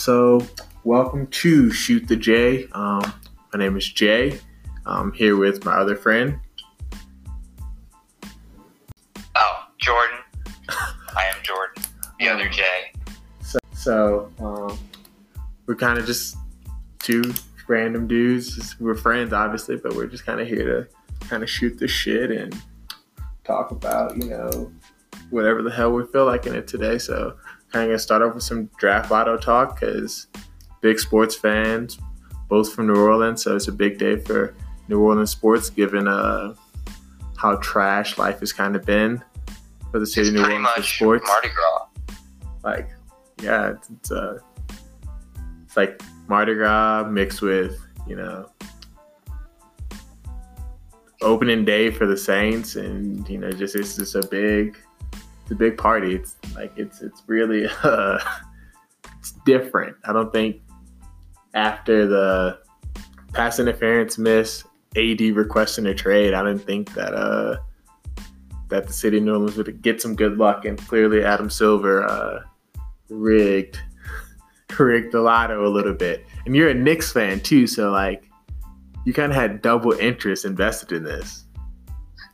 So, welcome to Shoot the J. Um, my name is Jay. I'm here with my other friend. Oh, Jordan. I am Jordan, the other Jay. So, so um, we're kind of just two random dudes. We're friends, obviously, but we're just kind of here to kind of shoot the shit and talk about, you know, whatever the hell we feel like in it today. So, kind of gonna start off with some draft lotto talk because big sports fans, both from New Orleans, so it's a big day for New Orleans sports, given uh, how trash life has kind of been for the city It's of New Orleans for sports. Mardi Gras. like, yeah, it's, it's uh, it's like Mardi Gras mixed with you know opening day for the Saints, and you know just it's just a big, it's a big party. It's like it's it's really uh, it's different. I don't think after the pass interference miss, AD requesting a trade, I didn't think that uh that the city of New Orleans would get some good luck, and clearly Adam Silver uh, rigged rigged the lotto a little bit. And you're a Knicks fan too, so like you kind of had double interest invested in this.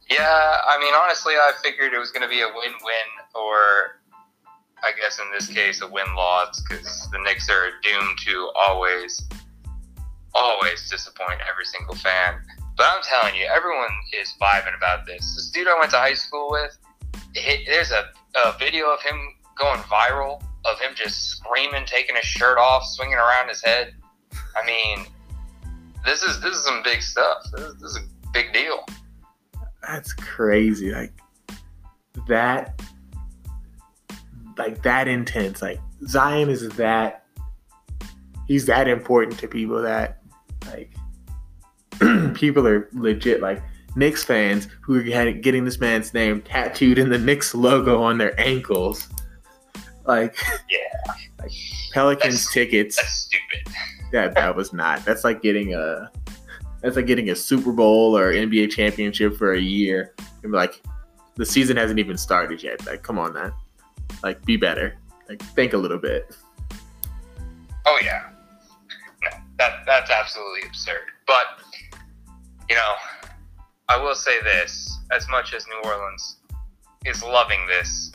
Yeah, I mean, honestly, I figured it was going to be a win-win, or I guess in this case, a win-loss, because the Knicks are doomed to always, always disappoint every single fan. But I'm telling you, everyone is vibing about this. This dude I went to high school with, it, there's a, a video of him going viral of him just screaming, taking his shirt off, swinging around his head. I mean, this is this is some big stuff. This this is a big deal. That's crazy. Like that like that intense. Like Zion is that he's that important to people that like people are legit like Knicks fans who are getting this man's name tattooed in the Knicks logo on their ankles. Like Yeah, Pelicans That's- tickets. that's stupid. That that was not. That's like getting a that's like getting a Super Bowl or NBA championship for a year. And like the season hasn't even started yet. Like, come on, man. Like, be better. Like, think a little bit. Oh yeah, no, that that's absolutely absurd. But you know, I will say this: as much as New Orleans is loving this,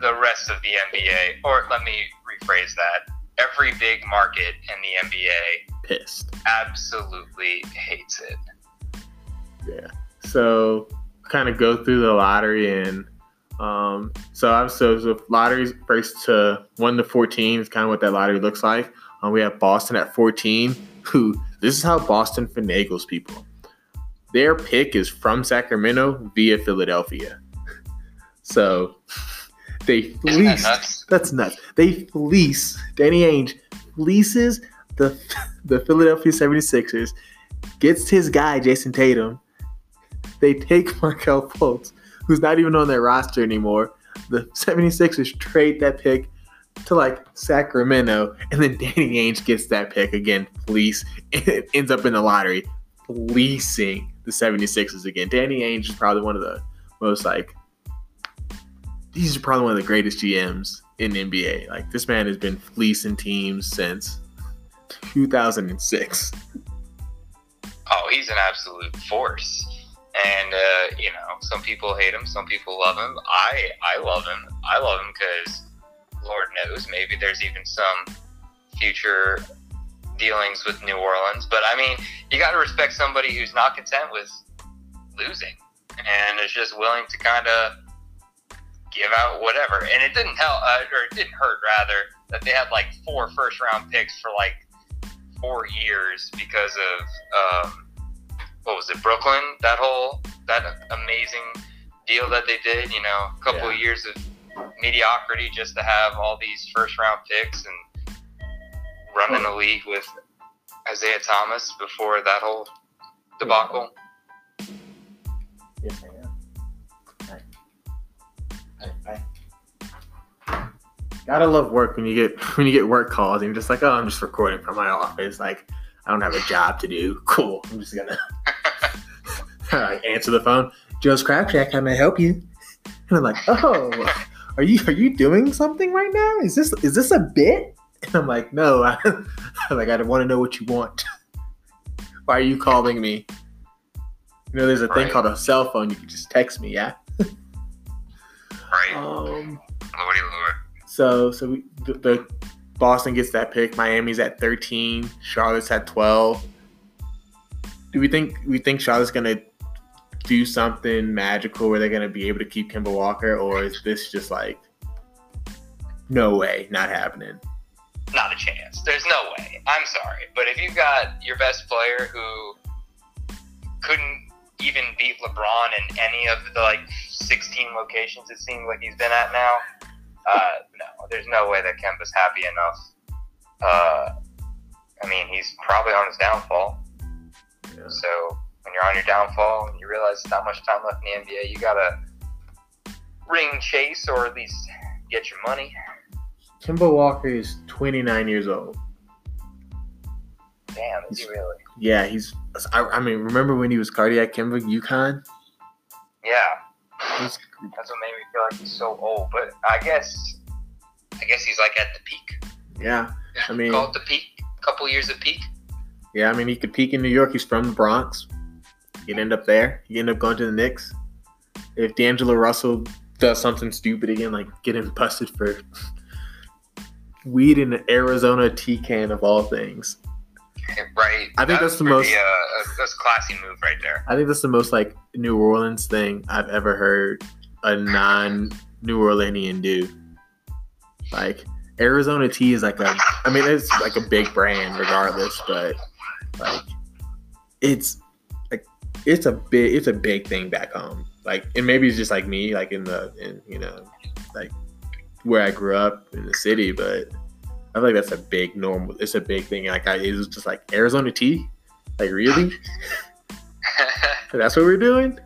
the rest of the NBA, or let me rephrase that, every big market in the NBA Pissed. absolutely hates it. Yeah. So kind of go through the lottery and um so I'm so the lottery's first to one to fourteen is kind of what that lottery looks like. Um, we have Boston at 14, who this is how Boston finagles people. Their pick is from Sacramento via Philadelphia. So they that nuts? that's nuts. They fleece Danny Ainge fleeces the the Philadelphia 76ers, gets his guy Jayson Tatum. They take Markelle Fultz, who's not even on their roster anymore. The 76ers trade that pick to like Sacramento, and then Danny Ainge gets that pick again, fleece, and it ends up in the lottery, fleecing the 76ers again. Danny Ainge is probably one of the most like he's probably one of the greatest GMs in NBA. Like this man has been fleecing teams since 2006. Oh, he's an absolute force. And uh, you know, some people hate him, some people love him. I I love him. I love him because Lord knows maybe there's even some future dealings with New Orleans. But I mean, you got to respect somebody who's not content with losing and is just willing to kind of give out whatever. And it didn't help, uh, or it didn't hurt rather, that they had like four first round picks for like four years because of um, what was it, Brooklyn? That whole that amazing deal that they did. You know, a couple Yeah. of years of mediocrity just to have all these first round picks and running the league with Isaiah Thomas before that whole debacle. Yes, gotta love work when you get when you get work calls and you're just like, oh, I'm just recording from my office. Like, I don't have a job to do. Cool. I'm just gonna like, answer the phone. Joe's Crabshack, how may I help you? And I'm like, oh, are you are you doing something right now? Is this is this a bit? And I'm like, no, I, I'm like I want to know what you want. Why are you calling me? You know, there's a thing Right. called a cell phone. You can just text me, yeah. Right. Um. Lordy Lord. So, so we, the, the Boston gets that pick. Miami's at 13. Charlotte's at 12. Do we think we think Charlotte's gonna do something magical where they're gonna be able to keep Kemba Walker, or is this just like no way, not happening? Not a chance. There's no way. I'm sorry. But if you've got your best player who couldn't even beat LeBron in any of the like 16 locations it seems like he's been at now, uh, no, there's no way that Kemba's happy enough. Uh, I mean, he's probably on his downfall. Yeah. So when you're on your downfall and you realize there's not much time left in the NBA, you gotta ring chase or at least get your money. Kemba Walker is 29 years old. Damn, is he really? Yeah, he's. I, I mean, remember when he was cardiac Kemba UConn? Yeah. He's- That's what made me feel like he's so old. But I guess, I guess he's like at the peak. yeah, I mean- call it the peak. A Couple years of peak. yeah. I mean, he could peak in New York. He's from the Bronx. He'd end up there. He'd end up going to the Knicks. If D'Angelo Russell does something stupid again, like getting busted for weed in an Arizona tea can of all things, Right. I think that's the pretty, most- Uh, that's classy move right there. I think that's the most like New Orleans thing I've ever heard a non-New Orleanian do. Like Arizona tea is like a, I mean, it's like a big brand regardless, but like it's like it's a big, it's a big thing back home. Like, and maybe it's just like me, like in the, in you know, like where I grew up in the city, but I feel like that's a big normal. It's a big thing. Like, I, it was just like Arizona tea. Like, really? That's what we're doing?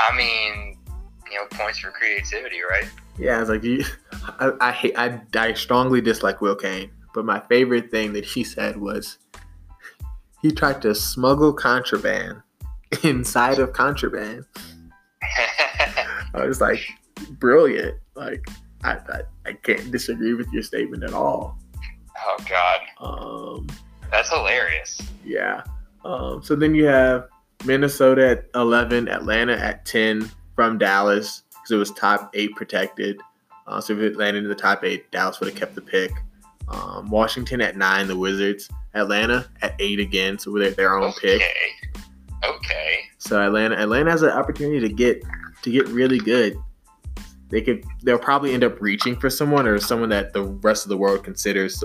I mean, you know, points for creativity, right? Yeah, it's like you. I, I hate. I, I strongly dislike Will Kane, but my favorite thing that he said was he tried to smuggle contraband inside of contraband. I was like, brilliant. Like, I, I, I can't disagree with your statement at all. oh God, Um, that's hilarious. yeah. Um, so then you have Minnesota at 11, Atlanta at 10 from Dallas because it was top eight protected. Uh, so if it landed in the top eight, Dallas would have kept the pick. Um, Washington at nine, the Wizards. Atlanta at eight again, so they're their own Okay. pick. Okay. So Atlanta, Atlanta has an opportunity to get to get really good. They could, they'll probably end up reaching for someone or someone that the rest of the world considers,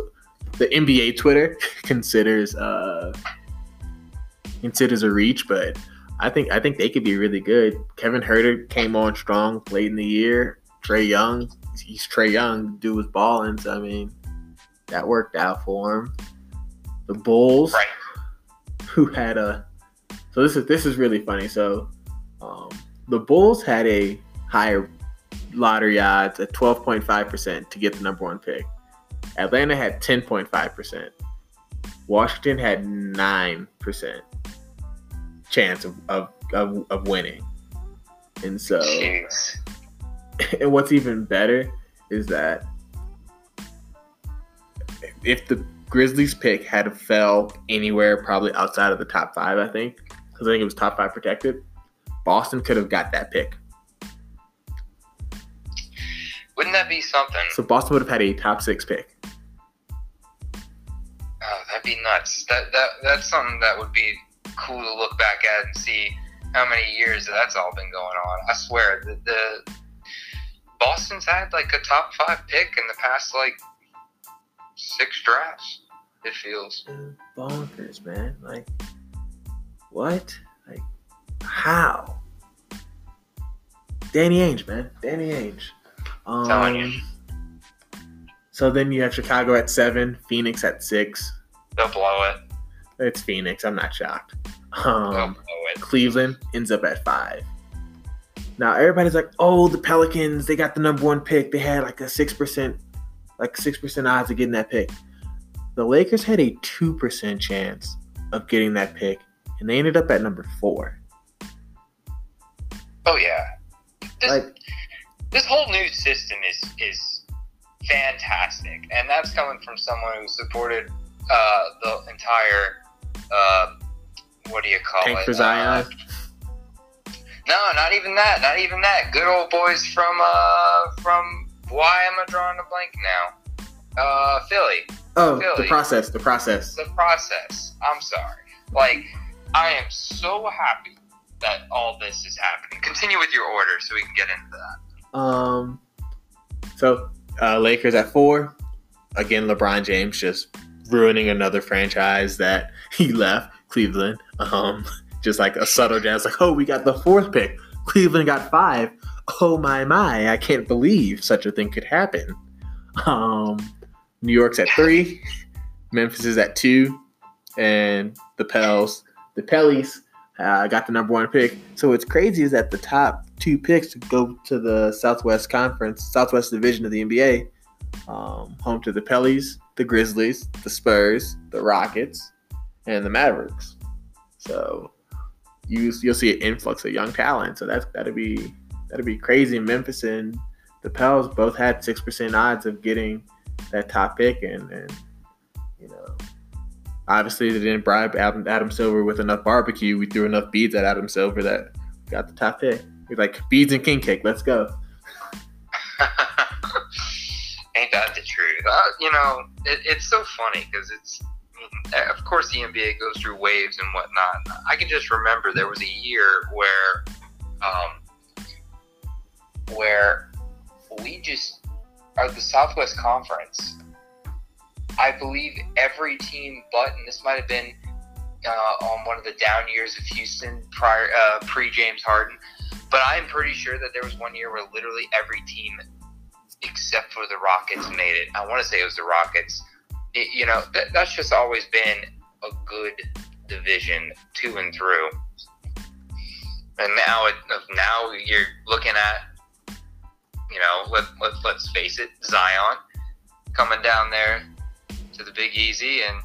the NBA Twitter considers, uh, considers a reach. But I think I think they could be really good. Kevin Huerter came on strong late in the year. Trae Young, he's Trae Young. Dude was balling. So I mean, that worked out for him. The Bulls Right. who had a so this is this is really funny. So um, the Bulls had a higher lottery odds at 12.5% to get the number one pick. Atlanta had 10.5%. Washington had 9% chance of, of, of, of winning. And so, Jeez. and what's even better is that if the Grizzlies pick had fell anywhere probably outside of the top five, I think, because I think it was top five protected, Boston could have got that pick. Be something? So Boston would have had a top six pick. Oh, that'd be nuts. That that that's something that would be cool to look back at and see how many years that's all been going on. I swear, the, the Boston's had like a top five pick in the past like six drafts. It feels. Bonkers, man. Like, what? Like, how? Danny Ainge, man. Danny Ainge. Um, Telling you. So then you have Chicago at seven, Phoenix at six. They'll blow it. It's Phoenix. I'm not shocked. Um, blow it. Cleveland ends up at five. Now everybody's like, "Oh, the Pelicans! They got the number one pick. They had like a six percent, like six percent odds of getting that pick." The Lakers had a two percent chance of getting that pick, and they ended up at number four. Oh yeah. This, Like, this whole new system is is fantastic, and that's coming from someone who supported uh, the entire. Uh, what do you call Tank it? for Zion. Uh, no, not even that. Not even that. Good old boys from uh from why am I drawing a blank now? Uh, Philly. oh, the process. The process. The process. I'm sorry. Like, I am so happy that all this is happening. Continue with your order so we can get into that. Um. So uh, Lakers at four. Again, LeBron James just ruining another franchise that he left Cleveland. Um, just like a subtle jazz, like, oh, we got the fourth pick. Cleveland got five. Oh my my! I can't believe such a thing could happen. Um, New York's at three. Memphis is at two, and the Pels, the Pellies, uh, got the number one pick. So what's crazy is that the top two picks to go to the Southwest Conference, Southwest Division of the NBA, um, home to the Pellies, the Grizzlies, the Spurs, the Rockets, and the Mavericks. So you you'll see an influx of young talent. So that's that'd be that'd be crazy. Memphis and the Pels both had six percent odds of getting that top pick, and, and you know, obviously they didn't bribe Adam, Adam Silver with enough barbecue. We threw enough beads at Adam Silver that got the top pick. Like beads and king cake. Let's go. Ain't that the truth? Uh, you know, it, it's so funny because it's, of course, the NBA goes through waves and whatnot. I can just remember there was a year where, um, where we just are the Southwest Conference. I believe every team, but and this might have been uh, on one of the down years of Houston prior uh, pre James Harden, but I'm pretty sure that there was one year where literally every team except for the Rockets made it. I want to say it was the Rockets. It, you know, that, that's just always been a good division to and through. And now, it, now you're looking at, you know, let, let, let's face it, Zion coming down there to the Big Easy and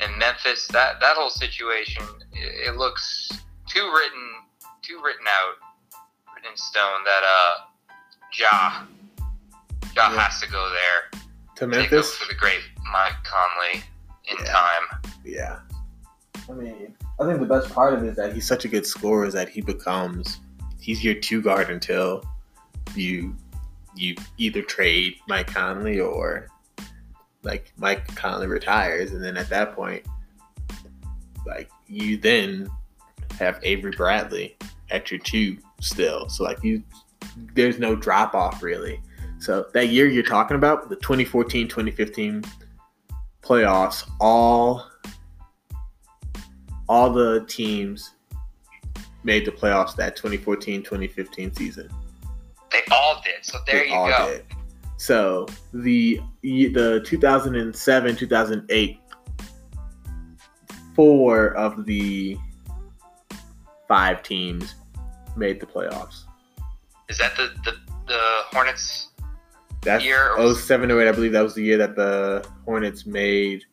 and Memphis. That that whole situation, it, it looks too written, too written out, in stone that uh, Ja Ja Yeah. has to go there. To Memphis, for the great Mike Conley in Yeah. time. yeah. I mean, I think the best part of it is that he's such a good scorer is that he becomes he's your two guard until you you either trade Mike Conley or like Mike Conley retires, and then at that point, like you then have Avery Bradley at your two still. So like you, there's no drop off really. So that year you're talking about, the 2014-2015 playoffs, all all the teams made the playoffs that 2014-2015 season. They all did. So there They you go. did. So the the 2007 2008 four of the five teams made the playoffs. Is that the the, the Hornets? That's Year or- 07 08, I believe that was the year that the Hornets made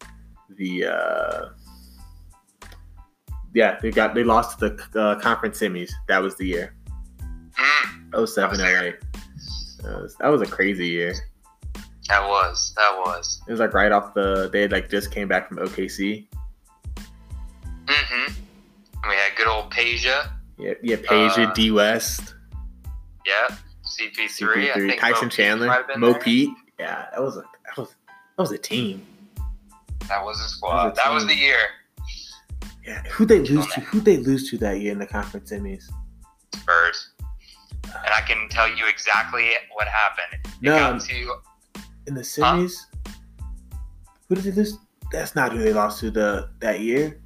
the uh yeah, they got they lost the uh, conference semis. That was the year. Mm, 07 I was there. 08. That was, that was a crazy year. that was that was. It was like right off the they had like just came back from OKC. Good old Peja. Yeah, yeah, Peja, Uh, D West, Yeah. CP3. I CP3, think Tyson Mo Chandler, Mo there. Pete. Yeah, that was a that was that was a team. That was a That squad. was a That was the year. Yeah, who they lose to? Who they lose to that year in the conference semis? Spurs. And I can tell you exactly what happened. It No, got to in the semis. Who did they lose? That's not who they lost to the that year.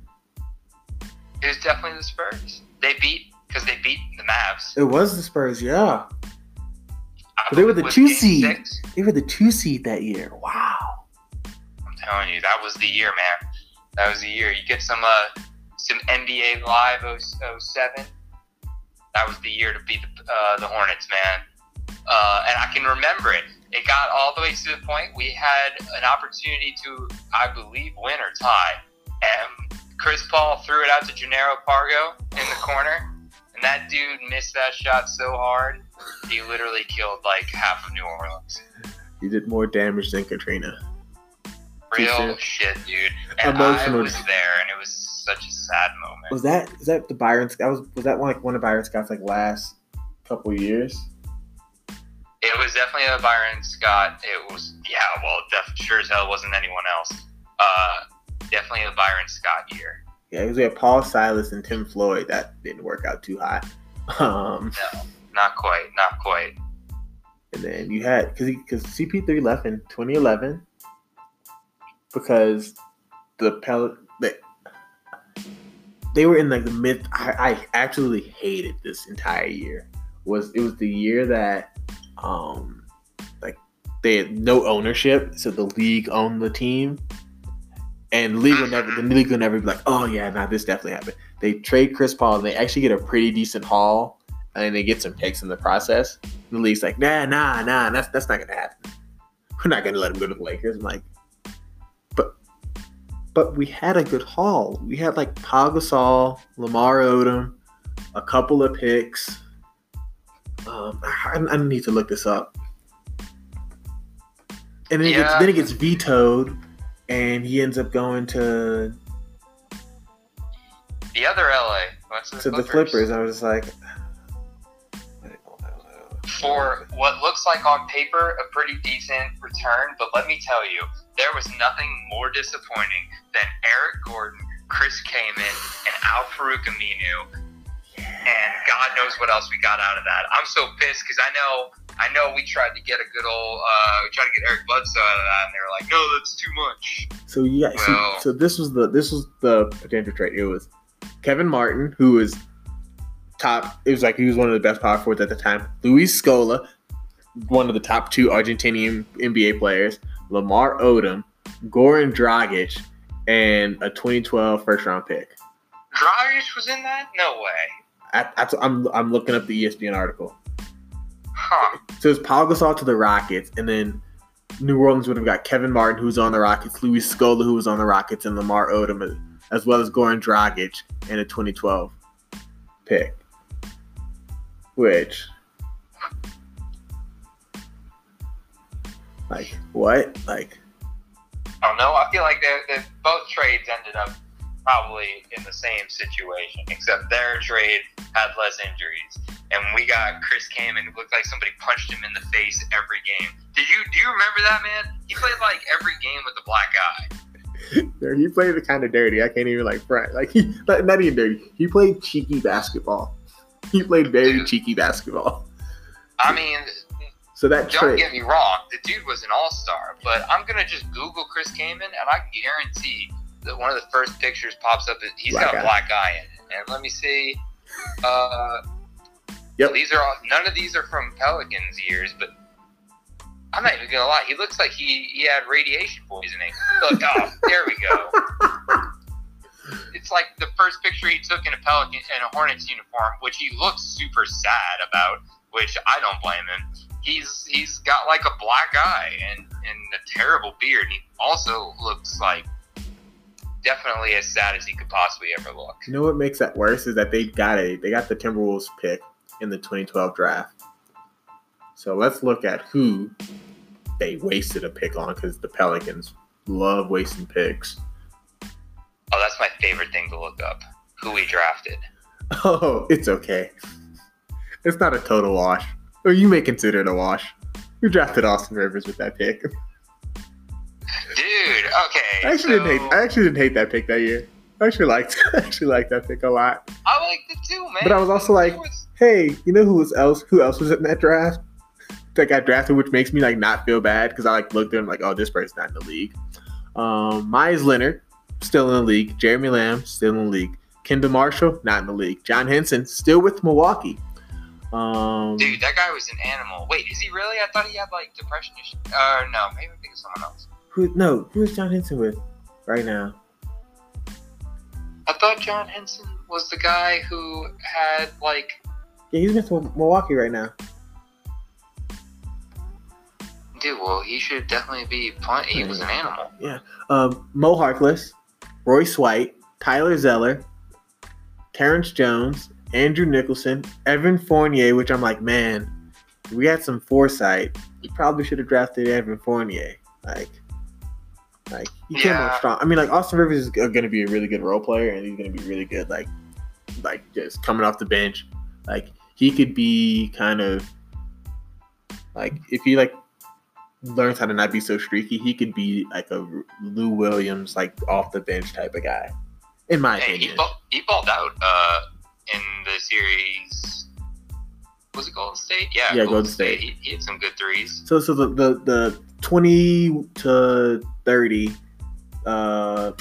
It was definitely the Spurs. They beat because they beat the Mavs. It was the Spurs. Yeah, But they were the believe it was two seed. six. they were the two seed that year. Wow. I'm telling you, that was the year, man. That was the year. You get some uh, some NBA Live 07. That was the year to beat the, uh, the Hornets, man. Uh, and I can remember it. It got all the way to the point we had an opportunity to, I believe, win or tie. And Chris Paul threw it out to Jannero Pargo in the corner. And that dude missed that shot so hard, he literally killed like half of New Orleans. He did more damage than Katrina. Real shit, dude. And Emotional. I was there, and it was such a sad moment. Was that is that the Byron? That was was that one like one of Byron Scott's like last couple years? It was definitely a Byron Scott. It was, yeah, well, def- sure as hell wasn't anyone else. Uh, definitely a Byron Scott year. Yeah, because we had Paul Silas and Tim Floyd. That didn't work out too hot. Um, No, not quite, not quite. and then you had because because CP3 left in 2011 because the pellet they, they were in like the mid. I, I actually hated this entire year. Was it was the year that um like they had no ownership, so the league owned the team. And the league will never, the league will never be like, oh yeah, nah, this definitely happened. They trade Chris Paul, and they actually get a pretty decent haul, and they get some picks in the process. The league's like, nah, nah, nah, that's that's not gonna happen. We're not gonna let him go to the Lakers. I'm like, but but we had a good haul. We had like Pau Gasol, Lamar Odom, a couple of picks. Um, I, I need to look this up. And then, it gets, then it gets vetoed, and he ends up going to The other LA, what's the to the Clippers. I was like, For what looks like on paper a pretty decent return, but let me tell you, there was nothing more disappointing than Eric Gordon, Chris Kaman, and Al Farouk Aminu. And God knows what else we got out of that. I'm so pissed because I know, I know we tried to get a good old, uh, we tried to get Eric Bledsoe out of that, and they were like, "No, that's too much." So yeah, Well- so this was the this was the potential trade. It was Kevin Martin, who was top. It was like he was one of the best power forwards at the time. Luis Scola, one of the top two Argentinian NBA players. Lamar Odom, Goran Dragic, and a 2012 first round pick. Dragic was in that? No way. I, I'm I'm looking up the ESPN article. Huh. So it's Paul Gasol to the Rockets, and then New Orleans would have got Kevin Martin, who was on the Rockets, Luis Scola, who was on the Rockets, and Lamar Odom, as well as Goran Dragic, and a 2012 pick. Which, like, what? Like, I don't know. I feel like they they both trades ended up probably in the same situation, except their trade had less injuries. And we got Chris Kaman, who looked like somebody punched him in the face every game. Did you do you remember that man? He played like every game with a black eye. he played it kind of dirty. I can't even like front. Like he, not, not even dirty. He played cheeky basketball. He played very Dude. cheeky basketball. I mean, So that don't trade. get me wrong, the dude was an all star. But I'm gonna just Google Chris Kaman, and I guarantee that one of the first pictures pops up. He's Black got a eye. black eye in it. And let me see. Uh, Yep. These are all, none of these are from Pelicans years, but I'm not even gonna lie. He looks like he, he had radiation poisoning. Look, oh, there we go. It's like the first picture he took in a Pelican in a Hornets uniform, which he looks super sad about. Which I don't blame him. He's he's got like a black eye and and a terrible beard. He also looks like definitely as sad as he could possibly ever look. You know what makes that worse is that they got a they got the Timberwolves pick in the 2012 draft. So let's look at who they wasted a pick on because the Pelicans love wasting picks. Oh, that's my favorite thing to look up. Who we drafted. Oh, it's okay. It's not a total wash, or you may consider it a wash. We drafted Austin Rivers with that pick. Dude, okay. I actually so didn't hate. I actually didn't hate that pick that year. I actually liked. I actually liked that pick a lot. I liked it too, man. But I was also like, was- hey, you know who was else? Who else was in that draft? That got drafted, which makes me like not feel bad because I like looked at him like, oh, this person's not in the league. Um, Meyers Leonard still in the league. Jeremy Lamb still in the league. Kendall Marshall not in the league. John Henson still with Milwaukee. Um, dude, that guy was an animal. Wait, is he really? I thought he had like depression issues. Uh, no, maybe I'm thinking of someone else. who? No, who is John Henson with right now? I thought John Henson was the guy who had like. Yeah, he's with Milwaukee right now. Dude, well, he should definitely be playing. He was an animal. Yeah. Um, Mo Harkless, Royce White, Tyler Zeller, Terrence Jones, Andrew Nicholson, Evan Fournier, which I'm like, man, we had some foresight. We probably should have drafted Evan Fournier. Like, like he came Yeah. out strong. I mean, like Austin Rivers is going to be a really good role player, and he's going to be really good. Like, like just coming off the bench. Like he could be kind of like if he like learns how to not be so streaky, he could be like a Lou Williams, like off the bench type of guy. In my Hey, he, opinion. ball, he balled out uh, in the series. Was it Golden State? Yeah, Yeah, Golden State. He, he had some good threes. So so the the, the twenty to thirty, uh,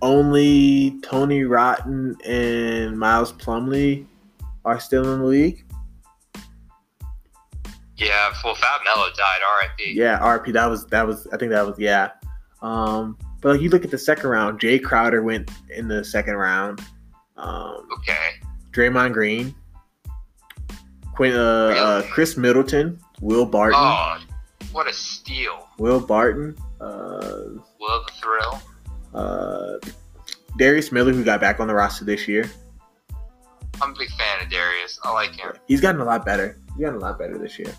only Tony Wroten and Miles Plumlee are still in the league. Yeah, well, Fab Melo died. R.I.P. Yeah, RP. That was that was I think that was yeah. Um, but like you look at the second round, Jae Crowder went in the second round. Um, Okay. Draymond Green, Quinn, uh, uh, Khris Middleton, Will Barton, Oh, what a steal! Will Barton, uh, Will the thrill? uh, Darius Miller, who got back on the roster this year. I'm a big fan of Darius. I like him. He's gotten a lot better. He's gotten a lot better this year.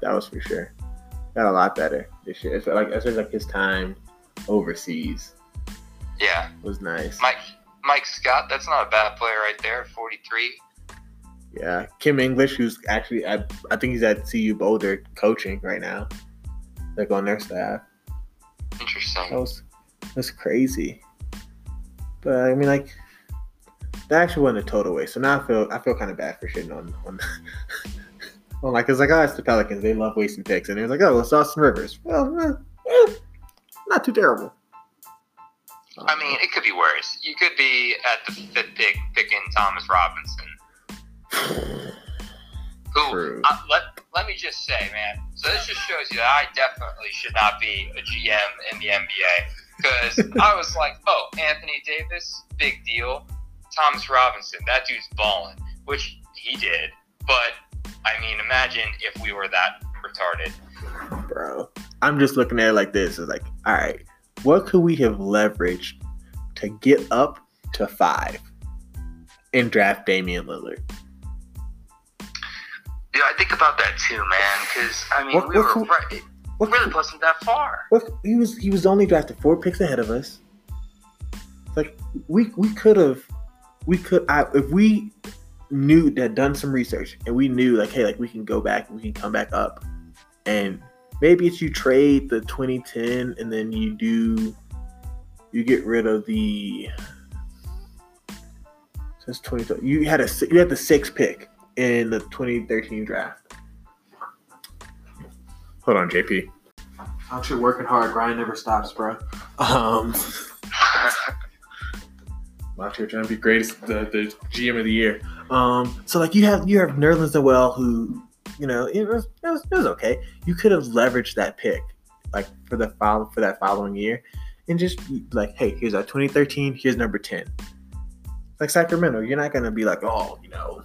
That was for sure. Got a lot better this year. It's like it's like his time overseas Yeah, was nice. Mike Mike Scott. That's not a bad player right there. 43. Yeah, Kim English, who's actually I, I think he's at CU Boulder coaching right now. Like on their staff. Interesting. That was that's crazy. But I mean, like that actually wasn't a total waste. So now I feel I feel kind of bad for shitting on on. on like, it's like, oh, it's the Pelicans. They love wasting picks, and it was like, oh, it's Austin Rivers. Well, eh, eh, not too terrible. I mean, it could be worse. You could be at the fifth pick picking Thomas Robinson. Who? Uh, let Let me just say, man. So this just shows you that I definitely should not be a GM in the NBA because I was like, oh, Anthony Davis, big deal. Thomas Robinson, that dude's balling, which he did. But I mean, imagine if we were that retarded. bro. I'm just looking at it like this. It's like, all right, what could we have leveraged to get up to five and draft Damian Lillard? Yeah, I think about that too, man. Because I mean, What- we what were could- right. What, really wasn't that far. what he was he was only drafted four picks ahead of us. Like we we could have we could I, if we knew that done some research and we knew like hey like we can go back we can come back up and maybe it's you trade the 2010 and then you do you get rid of the since 20 you had a si- you had the sixth pick in the 2013 draft. Hold on jp i'm actually working hard. Grind never stops bro. Um I'm out trying to be greatest the, the GM of the year. Um, so like you have you have Nerlens Noel who you know it was, it was it was okay. You could have leveraged that pick like for the follow for that following year, and just be like, hey, here's our 2013, here's number 10. Like Sacramento, you're not gonna be like, oh, you know,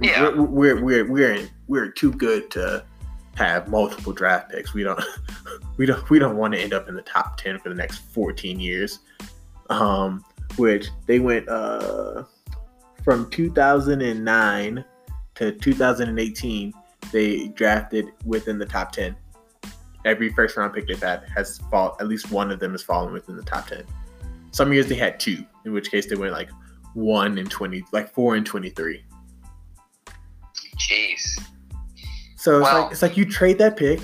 Yeah. we're we're we're we're, we're too good to have multiple draft picks. We don't we don't we don't want to end up in the top 10 for the next 14 years um, which they went uh, from 2009 to 2018. They drafted within the top 10. Every first round pick they've had has fall. At least one of them has fallen within the top 10. Some years they had two, in which case they went like one and 20, like four and 23. Jeez. So it's Wow. like it's like you trade that pick,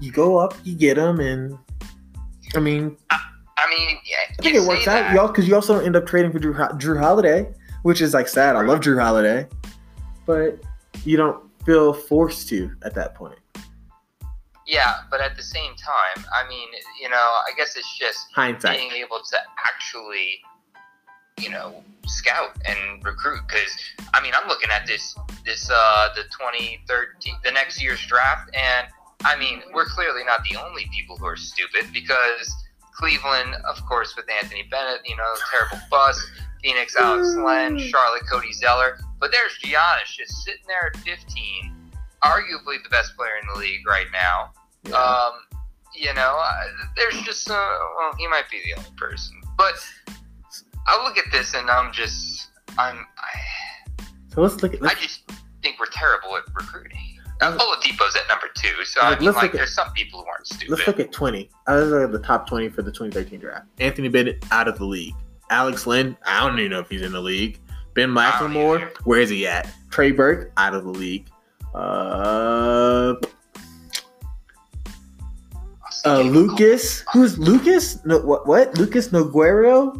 you go up, you get them, and I mean I mean, yeah, I think it works out, y'all, because you also end up trading for Jrue, Jrue Holiday, which is like sad. I love Jrue Holiday, but you don't feel forced to at that point. Yeah, but at the same time, I mean, you know, I guess it's just Hindsight. being able to actually, you know, scout and recruit. Because I mean, I'm looking at this this uh the 2013 the next year's draft, and I mean, we're clearly not the only people who are stupid because Cleveland, of course, with Anthony Bennett, you know, terrible bust. Phoenix, Alex Len, Charlotte, Cody Zeller, but there's Giannis just sitting there at 15, arguably the best player in the league right now. Yeah. Um, you know, there's just uh, well, he might be the only person, but I look at this and I'm just I'm I, so let's look at I let's, just think we're terrible at recruiting. Now, Oladipo's at number two, so I mean, let's like, look at- there's some people who aren't stupid. Let's look at 20. I was at the top 20 for the 2013 draft. Anthony Bennett out of the league. Alex Len, I don't even know if he's in the league. Ben McLemore, where is he at? Trey Burke out of the league. Uh, uh Lucas, who's Lucas? No, what? What? Lucas Nogueira,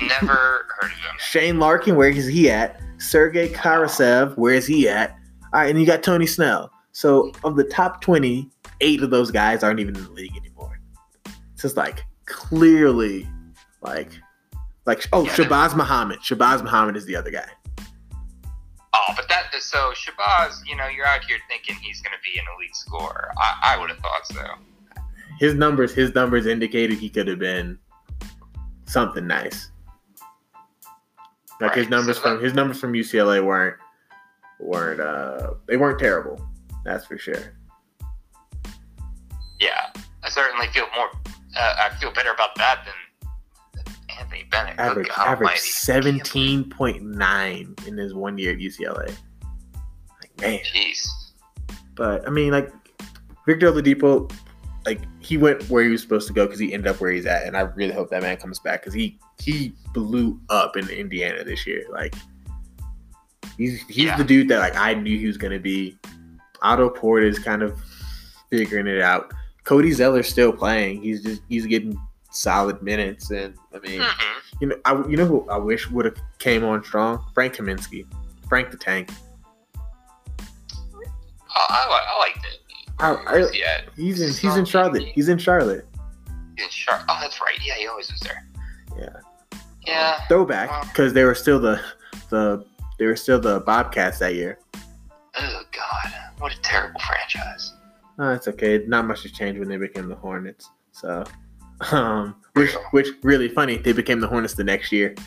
Never heard of him. Shane Larkin, where is he at? Sergey Karasev, where is he at? All right, and you got Tony Snell. So of the top 20, eight of those guys aren't even in the league anymore. It's just like clearly, like, like oh, Yeah, Shabazz Muhammad. Shabazz Muhammad is the other guy. Oh, but that so Shabazz, you know, you're out here thinking he's going to be an elite scorer. I, I would have thought so. His numbers, his numbers indicated he could have been something nice. Like his numbers so from that- his numbers from UCLA weren't weren't uh they weren't terrible. That's for sure. Yeah, I certainly feel more. Uh, I feel better about that than Anthony Bennett. Average God average seventeen point nine in his one year at UCLA. Like man, Jeez. but I mean, like Victor Oladipo, like he went where he was supposed to go because he ended up where he's at, and I really hope that man comes back because he he blew up in Indiana this year. Like he's he's Yeah. the dude that like I knew he was gonna be. Otto is kind of figuring it out. Cody Zeller's still playing. He's just he's getting solid minutes, and I mean. hmm You know, I, you know who I wish would have came on strong? Frank Kaminsky, Frank the Tank. Oh, I, I liked it. I, I, he's in he's in Charlotte. He's in Charlotte. He's in Oh, that's right. Yeah, he always was there. Yeah. Yeah. Throwback because they were still the the they were still the Bobcats that year. Oh God, what a terrible franchise. Oh, it's okay. Not much has changed when they became the Hornets. So, um, which which really funny. They became the Hornets the next year.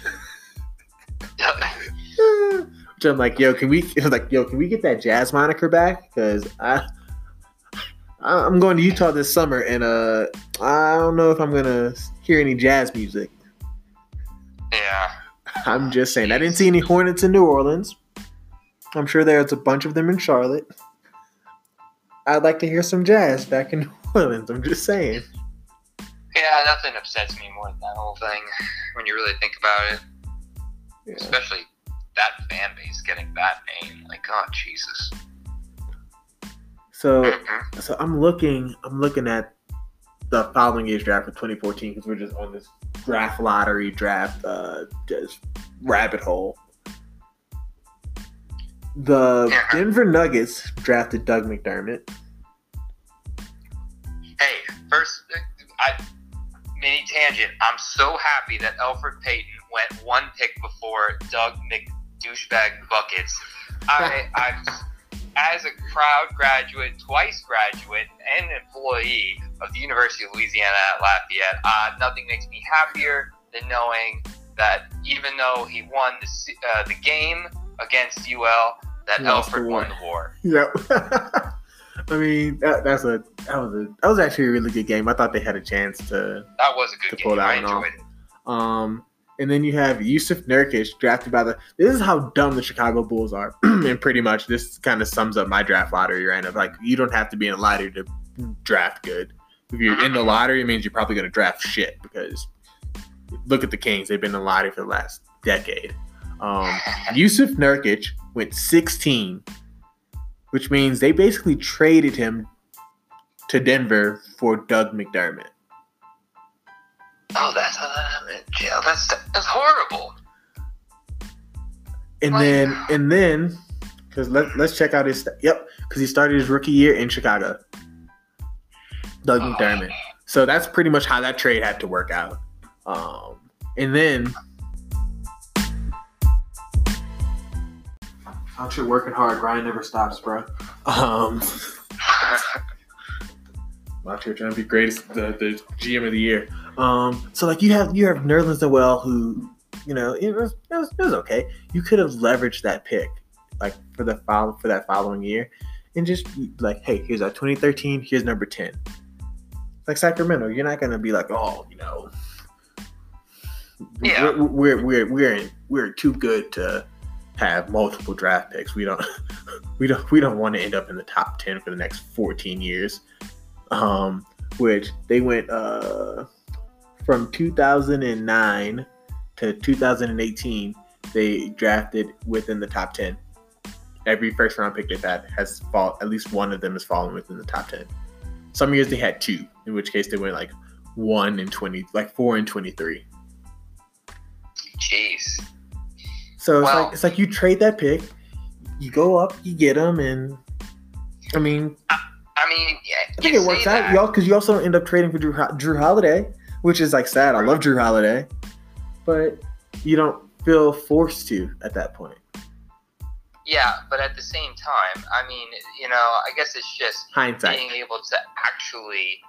Which I'm like, yo, can we? Like, yo, can we get that Jazz moniker back? Because I, I- I'm going to Utah this summer, and uh, I don't know if I'm gonna hear any jazz music. yeah. I'm just saying. I didn't see any Hornets in New Orleans. I'm sure there's a bunch of them in Charlotte. I'd like to hear some jazz back in New Orleans. I'm just saying. Yeah, nothing upsets me more than that whole thing when you really think about it. Yeah. Especially that fan base getting that name. Like, God, Jesus. So, Mhm. so I'm looking. I'm looking at the following year's draft for 2014 because we're just on this draft lottery draft, uh, just rabbit hole. The Yeah. Denver Nuggets drafted Doug McDermott. Hey, first, I mini tangent. I'm so happy that Elfrid Payton went one pick before Doug McDouchebag buckets. I, I, as a proud graduate, twice graduate, and employee of the University of Louisiana at Lafayette, uh, nothing makes me happier than knowing that even though he won the uh, the game against UL, that lost the Alfred war. won the war. Yep. I mean, that, that's a that was a that was actually a really good game. I thought they had a chance to That was a good To pull game. that I one off. enjoyed it. Um, and then you have Jusuf Nurkic drafted by the. This is how dumb the Chicago Bulls are, and pretty much this kind of sums up my draft lottery right now. Like you don't have to be in a lottery to draft good. If you're in the lottery, it means you're probably going to draft shit because look at the Kings; they've been in the lottery for the last decade. Um, Jusuf Nurkic went 16, which means they basically traded him to Denver for Doug McDermott. Oh, that's uh, yeah, that's that's horrible. And Like- then and then because let, let's check out his yep because he started his rookie year in Chicago. Doug Oh. McDermott. So that's pretty much how that trade had to work out. Um, and then out here working hard, grind never stops, bro. Um, I'm out here trying to be greatest the, the GM of the year. Um, so like you have you have Nerlens Noel who you know it was, it was it was okay. You could have leveraged that pick like for the follow for that following year, and just be like, hey, here's our 2013, here's number 10. Like Sacramento, you're not gonna be like, oh, you know, Yeah. we're we're we're we're, we're too good to have multiple draft picks. We don't we don't we don't want to end up in the top ten for the next 14 years. Um, which they went uh from 2009 to 2018, they drafted within the top 10. Every first round pick they've had has fall at least one of them has fallen within the top 10. Some years they had two, in which case they went like one and 20, like four and 23. Jeez. So it's like it's like you trade that pick, you go up, you get them, and I mean I mean, yeah, I think it works say out, that. y'all, because you also end up trading for Jrue, Jrue Holiday, which is like sad. I love Jrue Holiday, but you don't feel forced to at that point. Yeah, but at the same time, I mean, you know, I guess it's just Hindsight. being able to actually,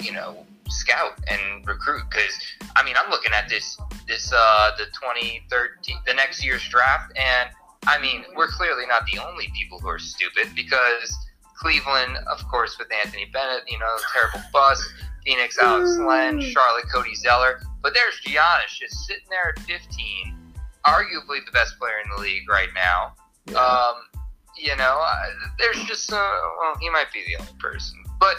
you know, scout and recruit. Because I mean, I'm looking at this this uh the 2013 the next year's draft, and I mean, we're clearly not the only people who are stupid because Cleveland, of course, with Anthony Bennett, you know, terrible bust. Phoenix, Alex Len, Charlotte, Cody Zeller, but there's Giannis just sitting there at 15, arguably the best player in the league right now. Yeah. Um, you know, there's just uh, well, he might be the only person, but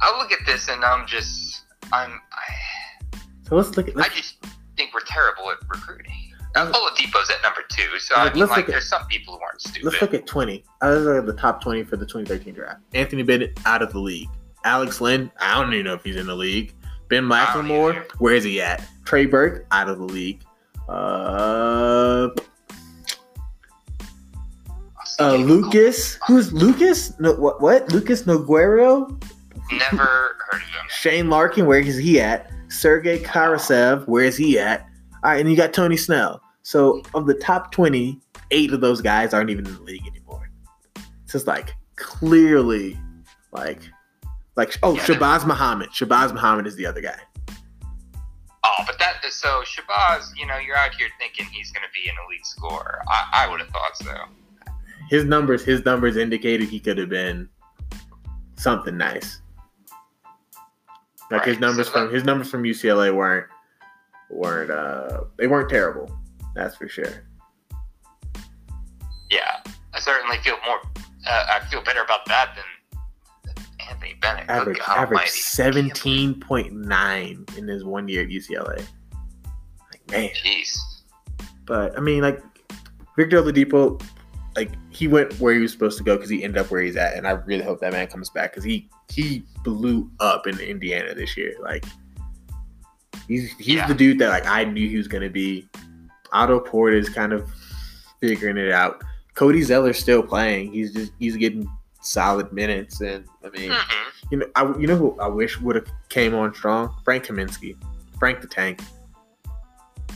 I look at this and I'm just I'm I, so let's look at I let's, just think we're terrible at recruiting. let's, Oladipo's at number two, so I Look, mean, like, at- there's some people who aren't stupid. let's look at twenty. I was look at the top twenty for the 2013 draft. Anthony Bennett out of the league. Alex Len, I don't even know if he's in the league. Ben I McLemore, where is he at? Trey Burke out of the league. Uh, uh, Lucas, who's Lucas? No, what? What? Lucas Nogueira? Never heard of him. Shane Larkin, where is he at? Sergey Karasev, where is he at? All right, and you got Tony Snell. So of the top 20, eight of those guys aren't even in the league anymore. It's just like clearly, like, like oh, Yeah. Shabazz Muhammad. Shabazz Muhammad is the other guy. Oh, but that so Shabazz, you know, you're out here thinking he's going to be an elite scorer. I, I would have thought so. His numbers, his numbers indicated he could have been something nice. Like his numbers so from that- his numbers from UCLA weren't weren't uh they weren't terrible. That's for sure. Yeah, I certainly feel more. Uh, I feel better about that than Anthony Bennett. Average God average seventeen point nine in his one year at UCLA. Like man, Jeez. but I mean, like Victor Oladipo, like he went where he was supposed to go because he ended up where he's at, and I really hope that man comes back because he he blew up in Indiana this year. Like he's he's Yeah. the dude that like I knew he was gonna be. Otto Porter is kind of figuring it out. Cody Zeller's still playing. He's just he's getting solid minutes, and I mean. hmm You know, I, you know who I wish would have came on strong? Frank Kaminsky, Frank the Tank.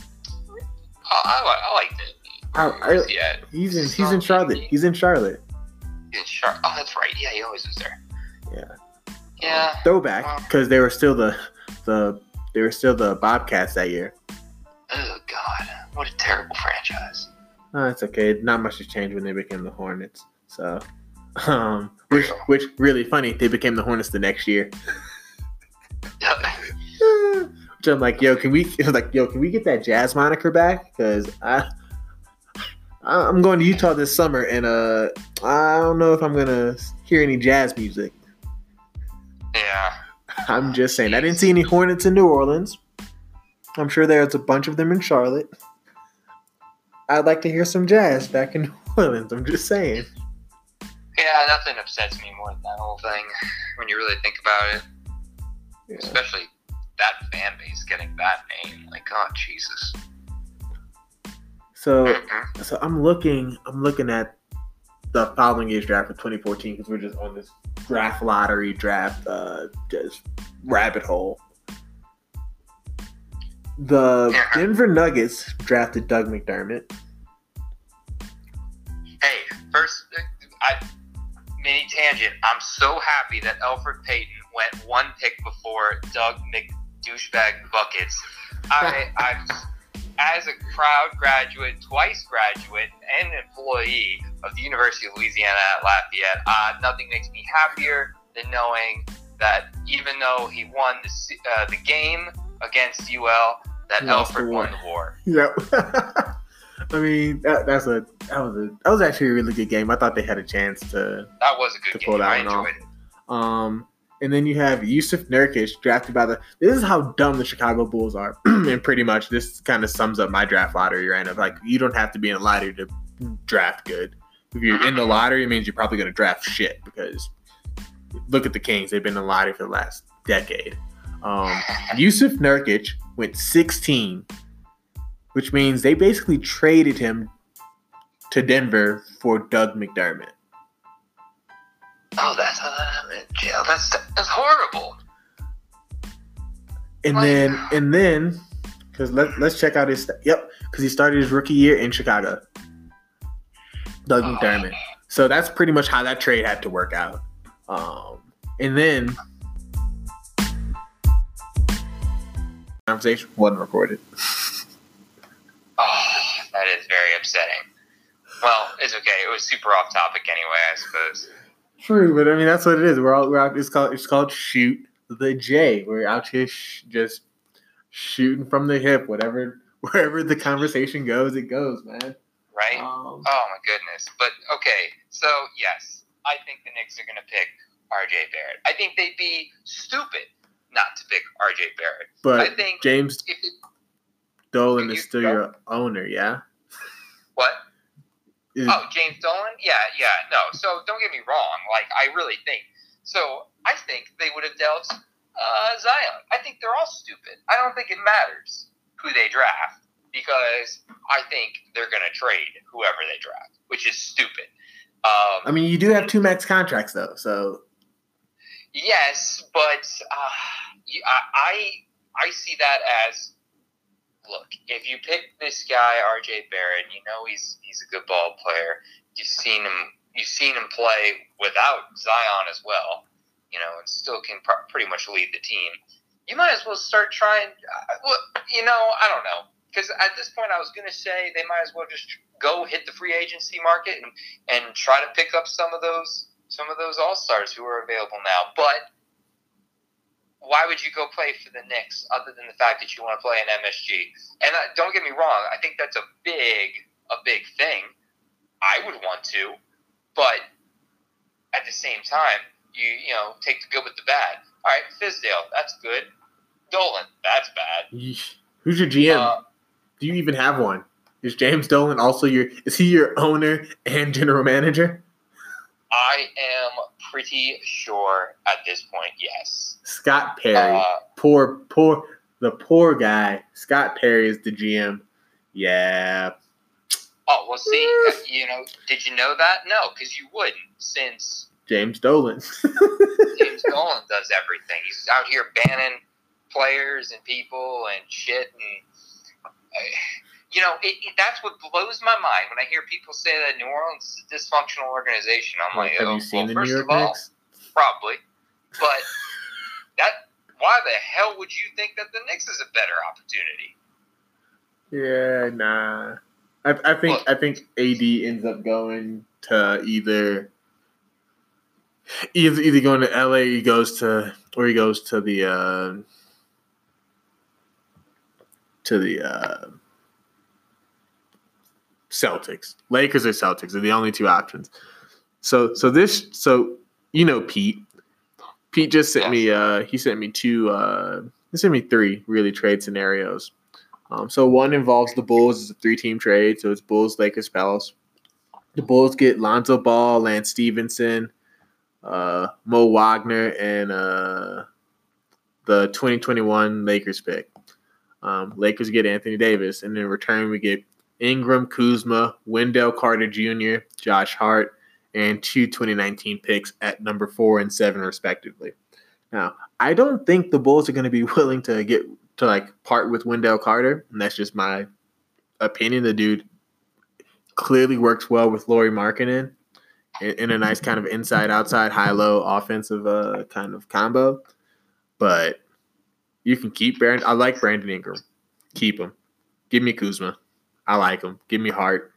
I, I, I liked it. I- I- Where's? He's in he's in Charlotte. He's in Charlotte. In Char- Oh, that's right. Yeah, he always was there. Yeah. Yeah. Throwback because they were still the the they were still the Bobcats that year. Oh God, what a terrible franchise. Oh, it's okay. Not much has changed when they became the Hornets. So, um, which Real. which really funny. They became the Hornets the next year. Which I'm like, yo, can we? Like, yo, can we get that Jazz moniker back? Because I- I'm going to Utah this summer, and uh, I don't know if I'm gonna hear any jazz music. yeah. I'm just saying. I didn't see any Hornets in New Orleans. I'm sure there's a bunch of them in Charlotte. I'd like to hear some jazz back in New Orleans. I'm just saying. Yeah, nothing upsets me more than that whole thing when you really think about it. Yeah. Especially that fan base getting that name. Like, oh Jesus. So, so I'm looking. I'm looking at the following year's draft of 2014 because we're just on this draft lottery draft, uh, just rabbit hole. The Denver Nuggets drafted Doug McDermott. Hey, first, I mini tangent. I'm so happy that Elfrid Payton went one pick before Doug McDouchebag buckets. I, I, as a proud graduate, twice graduate, and employee of the University of Louisiana at Lafayette, uh, nothing makes me happier than knowing that even though he won the uh, the game against UL, that He Elfrid the won the war. Yep. I mean, that, that's a that was a that was actually a really good game. I thought they had a chance to That was a good To game. pull that I one off. enjoyed it. Um, and then you have Jusuf Nurkic drafted by the. This is how dumb the Chicago Bulls are, and pretty much this kind of sums up my draft lottery right of like you don't have to be in a lottery to draft good. If you're in the lottery, it means you're probably going to draft shit because look at the Kings; they've been in the lottery for the last decade. Um, Jusuf Nurkic went 16, which means they basically traded him to Denver for Doug McDermott. Oh, that's yeah, that's that's horrible. And Like- then and then because let, let's check out his yep because he started his rookie year in Chicago. Doug Oh. McDermott. So that's pretty much how that trade had to work out. Um, and then conversation wasn't recorded. Oh, that is very upsetting. Well, it's okay. It was super off topic anyway, I suppose. True, but I mean that's what it is. We're all we're out. It's called it's called shoot the J. We're out here sh- just shooting from the hip. Whatever wherever the conversation goes, it goes, man. Right? Um, Oh my goodness. But okay, so yes, I think the Knicks are going to pick RJ Barrett. I think they'd be stupid not to pick RJ Barrett. but I think James if it, Dolan is still your owner, yeah. what? Oh, James Dolan? Yeah, yeah. No, so don't get me wrong. Like, I really think. So I think they would have dealt uh, Zion. I think they're all stupid. I don't think it matters who they draft because I think they're going to trade whoever they draft, which is stupid. Um, I mean, you do have two max contracts though, so Yes, but uh, I, I I see that as look. If you pick this guy R.J. Barrett, you know he's he's a good ball player. You've seen him you've seen him play without Zion as well. You know, and still can pr- pretty much lead the team. You might as well start trying. Uh, well, you know, I don't know. Because at this point, I was going to say they might as well just go hit the free agency market and, and try to pick up some of those some of those all stars who are available now. But why would you go play for the Knicks other than the fact that you want to play in MSG? And uh, don't get me wrong, I think that's a big a big thing. I would want to, but at the same time, you you know take the good with the bad. All right, Fizdale, that's good. Dolan, that's bad. yeesh. who's your GM? Uh, do you even have one? Is James Dolan also your? Is he your owner and general manager? I am pretty sure at this point, yes. Scott Perry, Uh, poor, poor, the poor guy. Scott Perry is the GM. Yeah, oh well, see, uh, you know, did you know that? No, because you wouldn't, since James Dolan. James Dolan does everything. He's out here banning players and people and shit, and uh, you know it, it- that's what blows my mind when I hear people say that New Orleans is a dysfunctional organization. I'm like, have oh, you seen well, the first New York of all, Knicks? probably, but that why the hell would you think that the Knicks is a better opportunity? Yeah, nah. I, I think Look. I think AD ends up going to either either either going to LA, he goes to or he goes to the uh, to the uh, Celtics. Lakers or Celtics are the only two options. So so this so you know Pete. Pete just sent me uh he sent me two uh he sent me three really trade scenarios. Um, so one involves the Bulls. It's a three-team trade, so it's Bulls, Lakers, Palace. The Bulls get Lonzo Ball, Lance Stephenson, uh, Mo Wagner, and uh, the 2021 Lakers pick. Um, Lakers get Anthony Davis, and in return we get Ingram, Kuzma, Wendell Carter Jr., Josh Hart, and two 2019 picks at number four and seven respectively. Now, I don't think the Bulls are going to be willing to get to like part with Wendell Carter, and that's just my opinion. The dude clearly works well with Lauri Markkanen in, in a nice kind of inside outside high low offensive uh, kind of combo. But you can keep Brandon. I like Brandon Ingram. Keep him. Give me Kuzma. I like him. Give me Hart.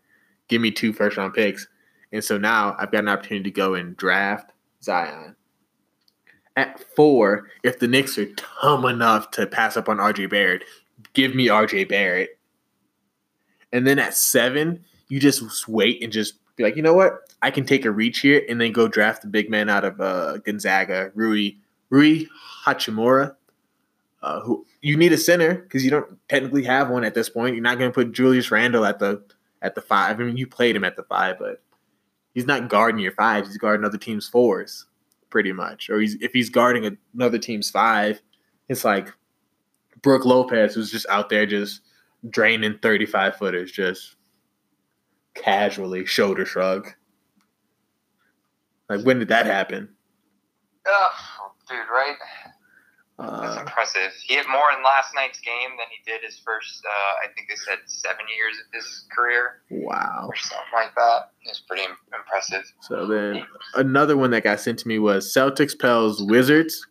Give me two first round picks. And so now I've got an opportunity to go and draft Zion. At four, if the Knicks are dumb enough to pass up on RJ Barrett, give me RJ Barrett. And then at seven, you just wait and just be like, you know what? I can take a reach here and then go draft the big man out of uh, Gonzaga, Rui Rui Hachimura. Uh, who you need a center because you don't technically have one at this point. You're not going to put Julius Randle at the at the five. I mean, you played him at the five, but he's not guarding your fives. He's guarding other team's fours, pretty much. Or he's if he's guarding another team's five, it's like Brook Lopez who's just out there just draining 35 footers, just casually shoulder shrug. Like when did that happen? Oh, dude, right? That's Uh, impressive. He had more in last night's game than he did his first, uh, I think they said seven years of his career wow. or something like that. It's pretty impressive. So then another one that got sent to me was Celtics Pels Wizards.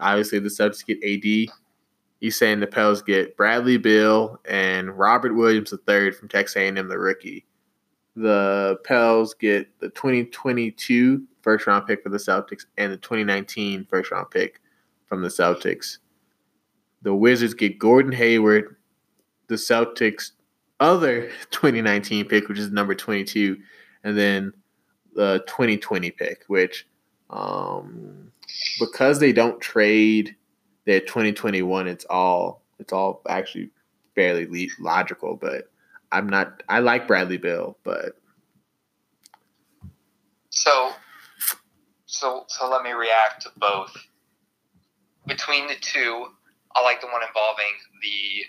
Obviously the Celtics get AD. He's saying the Pels get Bradley Beal and Robert Williams III from Texas A&M, the rookie. The Pels get the 2022 first round pick for the Celtics and the 2019 first round pick from the Celtics. The Wizards get Gordon Hayward, the Celtics' other 2019 pick, which is number 22, and then the 2020 pick, which um, because they don't trade their 2021, it's all it's all actually fairly logical. But I'm not. I like Bradley Beal, but So, so, so let me react to both. Between the two, I like the one involving the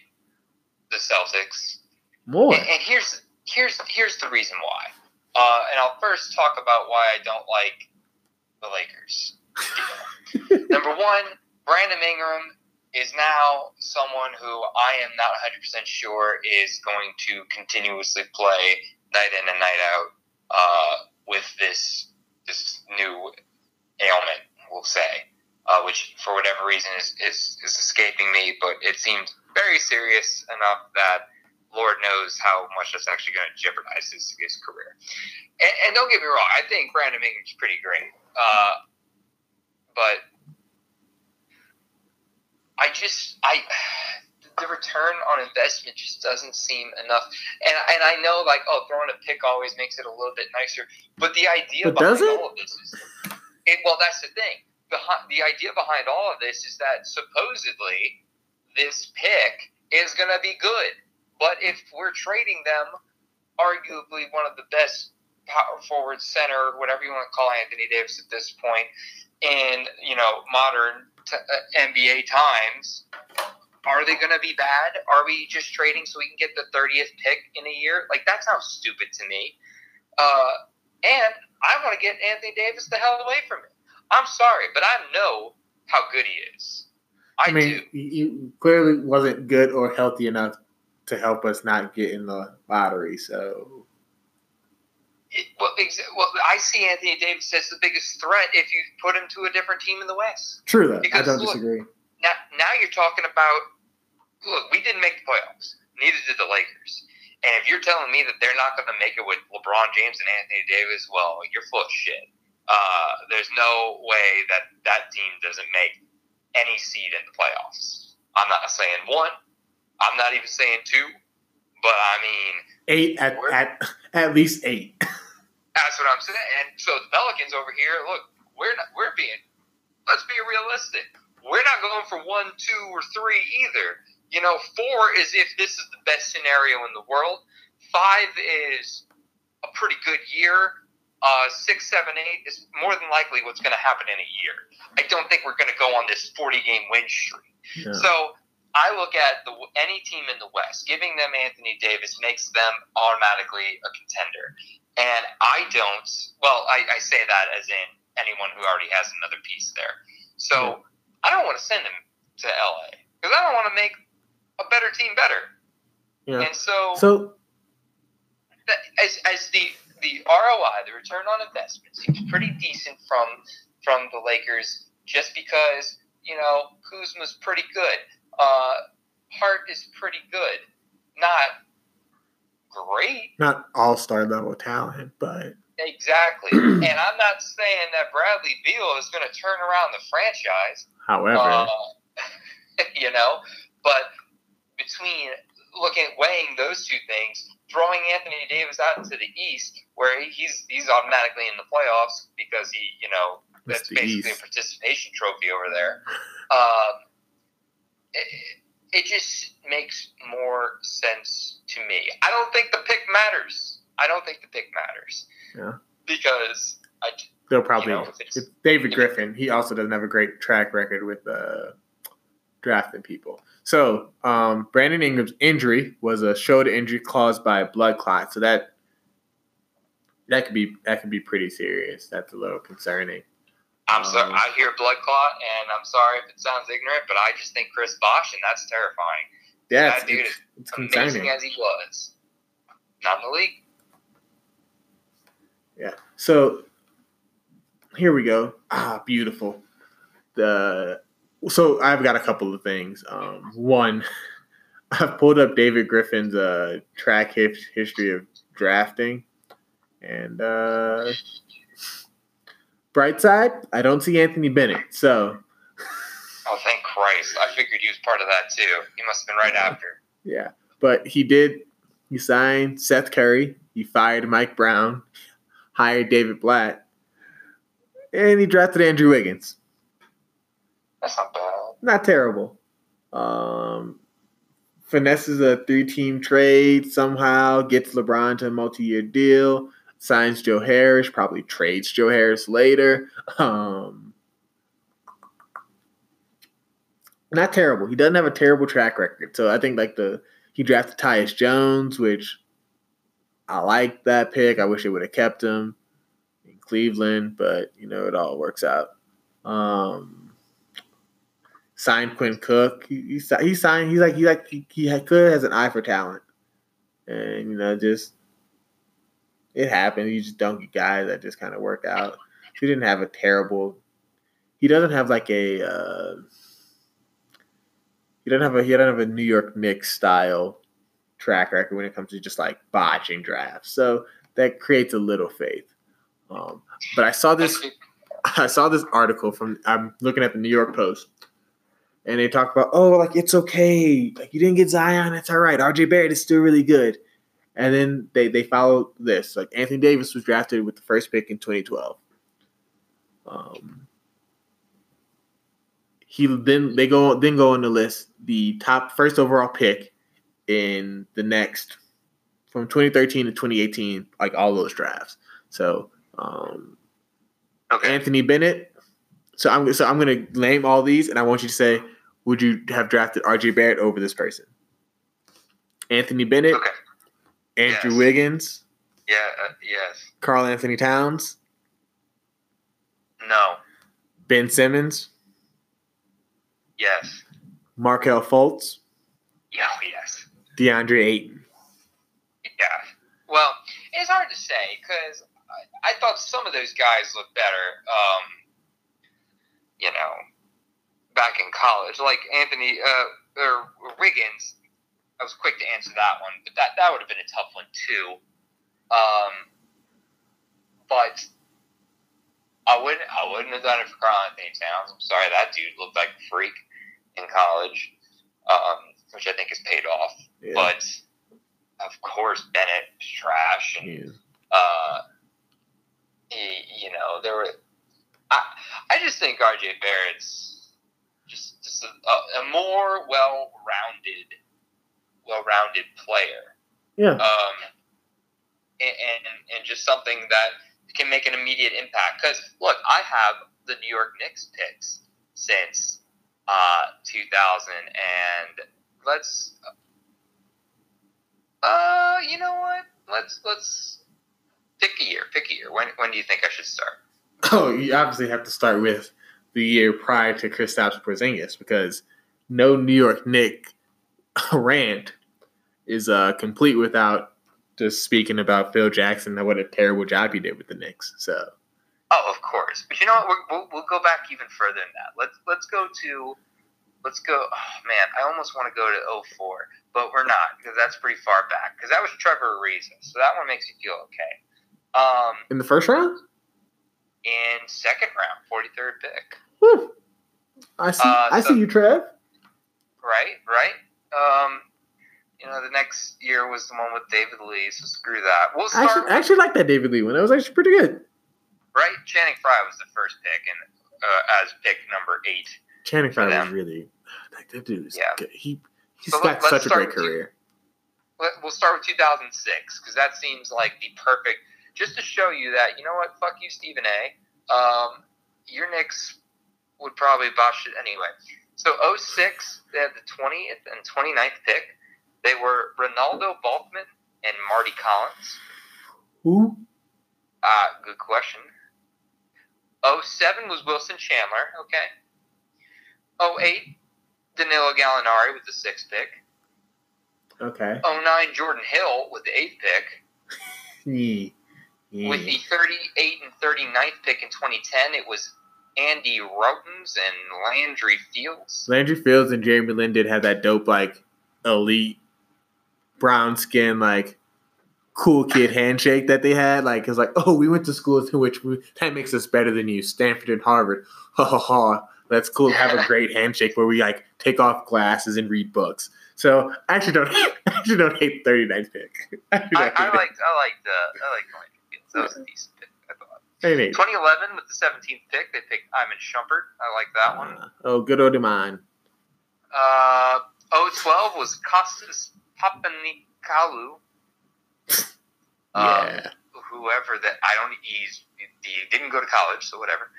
the Celtics. more. And, and here's here's here's the reason why. Uh, and I'll first talk about why I don't like the Lakers. Number one, Brandon Ingram is now someone who I am not 100% sure is going to continuously play night in and night out uh, with this this new ailment, we'll say, uh, which for whatever reason is, is, is escaping me, but it seems very serious enough that Lord knows how much that's actually going to jeopardize his, his career. And, and don't get me wrong, I think Brandon Ingram's pretty great. Uh, but I just I the return on investment just doesn't seem enough. And and I know like oh throwing a pick always makes it a little bit nicer, but the idea But behind all of this is it, well that's the thing. Behind the idea behind all of this is that supposedly this pick is going to be good, but if we're trading them, arguably one of the best power forward center, whatever you want to call Anthony Davis at this point, in you know modern t- uh, NBA times, are they going to be bad? Are we just trading so we can get the thirtieth pick in a year? Like that sounds stupid to me. Uh, and I want to get Anthony Davis the hell away from it. I'm sorry, but I know how good he is. I, I mean, do. you clearly wasn't good or healthy enough to help us not get in the lottery. So It, well, exa- well, I see Anthony Davis as the biggest threat if you put him to a different team in the West. true that I don't look, disagree. Now, now you're talking about. Look, we didn't make the playoffs. Neither did the Lakers. And if you're telling me that they're not going to make it with LeBron James and Anthony Davis, well, you're full of shit. Uh, there's no way that that team doesn't make any seed in the playoffs. I'm not saying one. I'm not even saying two. But I mean, Eight at at at least eight. That's what I'm saying. And so the Pelicans over here, look, we're not, we're being, let's be realistic. We're not going for one, two, or three either. You know, four is if this is the best scenario in the world. Five is a pretty good year. Uh, six, seven, eight is more than likely what's going to happen in a year. I don't think we're going to go on this 40 game win streak. Yeah. So I look at the any team in the West, giving them Anthony Davis makes them automatically a contender. And I don't. Well, I, I say that as in anyone who already has another piece there. So I don't want to send him to LA because I don't want to make a better team better. yeah. And so, So that, as, as the the ROI, the return on investment, seems pretty decent from from the Lakers, just because you know Kuzma's pretty good. Uh, Hart is pretty good, not great not all star level talent, but exactly. and I'm not saying that Bradley Beal is going to turn around the franchise. however, Uh, you know, but between looking weighing those two things, throwing Anthony Davis out into the East, where he's he's automatically in the playoffs because he, you know, that's basically East. a participation trophy over there. Um, it, it just makes more sense to me. I don't think the pick matters. I don't think the pick matters. Yeah. Because I. They'll probably. You know, David Griffin. He also doesn't have a great track record with uh, drafting people. So um, Brandon Ingram's injury was a shoulder injury caused by a blood clot. So that that could be that could be pretty serious. That's a little concerning. I'm sorry. Um, I hear blood clot, and I'm sorry if it sounds ignorant, but I just think Chris Bosh, and that's terrifying. Yeah, that dude it's, it's amazing concerning. as he was. Not in the league. Yeah. So here we go. Ah, beautiful. The so I've got a couple of things. Um, one, I've pulled up David Griffin's uh, track history of drafting, and uh, bright side, I don't see Anthony Bennett. So, oh, thank Christ! I figured he was part of that too. He must have been right after. Yeah, but he did. He signed Seth Curry. He fired Mike Brown, hired David Blatt, and he drafted Andrew Wiggins. That's not bad. Not terrible. Um, finesses a three-team trade somehow, gets LeBron to a multi-year deal, signs Joe Harris, probably trades Joe Harris later. Um, not terrible. He doesn't have a terrible track record. So I think like the he drafted Tyus Jones, which I like that pick. I wish they would have kept him in Cleveland, but you know it all works out. Um, signed Quinn Cook. He, he, he signed. He's like he like he, he could has an eye for talent, and you know just it happened. You just don't get guys that just kind of work out. He didn't have a terrible. He doesn't have like a. Uh, he doesn't have a he doesn't have a New York Knicks style track record when it comes to just like botching drafts. So that creates a little faith. Um, but I saw this. I saw this article from. I'm looking at the New York Post and they talk about, oh, like it's okay, like you didn't get Zion, it's all right. RJ Barrett is still really good. And then they they follow this. Like Anthony Davis was drafted with the first pick in 2012. Um, he then they go then go on the list the top first overall pick in the next from 2013 to 2018, like all those drafts. So um, okay. Anthony Bennett so I'm so I'm gonna name all these, and I want you to say, would you have drafted R.J. Barrett over this person? Anthony Bennett, okay. Andrew yes. Wiggins, yeah, uh, yes. Karl-Anthony Towns, no. Ben Simmons, yes. Markelle Fultz, yeah, oh, yes. DeAndre Ayton. Yeah. Well, it's hard to say because I, I, thought some of those guys looked better. Um, in college, like Anthony uh, or Wiggins. I was quick to answer that one, but that that would have been a tough one too. Um, but I wouldn't I wouldn't have done it for Karl-Anthony Towns. I'm sorry, that dude looked like a freak in college, um, which I think has paid off. Yeah. But of course, Bennett was trash, and yeah. uh, he, you know, there were I, I just think RJ Barrett's just, a, a more well-rounded, well-rounded player. Yeah. Um, and, and, and just something that can make an immediate impact. Because look, I have the New York Knicks picks since uh, 2000, and let's, uh, you know what? Let's let's pick a year. Pick a year. When when do you think I should start? Oh, you obviously have to start with the year prior to Kristaps Porzingis because no New York Nick rant is uh, complete without just speaking about Phil Jackson and what a terrible job he did with the Knicks. So. Oh, of course. But you know what? we will we'll go back even further than that. Let's let's go to let's go. Oh man, I almost want to go to 04, but we're not because that's pretty far back. Because that was Trevor Ariza, so that one makes you feel okay. Um, in the first round in second round, 43rd pick. Whew. I see. Uh, I so, see you, Trev. Right, right. Um, you know, the next year was the one with David Lee, so screw that. We'll I start actually, I actually like that David Lee one. That was actually pretty good. right. Channing Frye was the first pick, and uh, as pick number eight. Channing Frye was really like that dude. Is Yeah. He he's So got let's such a great career. Let- We'll start with 2006 because that seems like the perfect, just to show you that you know what, fuck you, Stephen A. Um, your Knicks would probably botch it anyway. So 06, they had the 20th and 29th pick. They were Renaldo Balkman and Mardy Collins. Who? Uh, good question. 07 was Wilson Chandler, okay. 08, Danilo Gallinari with the sixth pick. Okay. 09, Jordan Hill with the eighth pick. Yeah. With the 38 and 39th pick in 2010, it was Andy Rautins and Landry Fields. Landry Fields and Jeremy Lin did have that dope, like elite brown skin, like cool kid handshake that they had. Like it's like, oh, we went to schools in which we, that makes us better than you, Stanford and Harvard. Ha ha ha. That's cool. to Have a great handshake where we like take off glasses and read books. So I actually don't, I actually don't hate 39th pick. I, I, I liked, I liked, uh, I liked That was a decent pick, I thought. Hate 2011 with the 17th pick, they picked Iman Shumpert. I like that one. Uh, oh, good old man. Uh, 012 was Kostas Papanikolaou. Um, Yeah. whoever that I don't he's he didn't go to college, so whatever.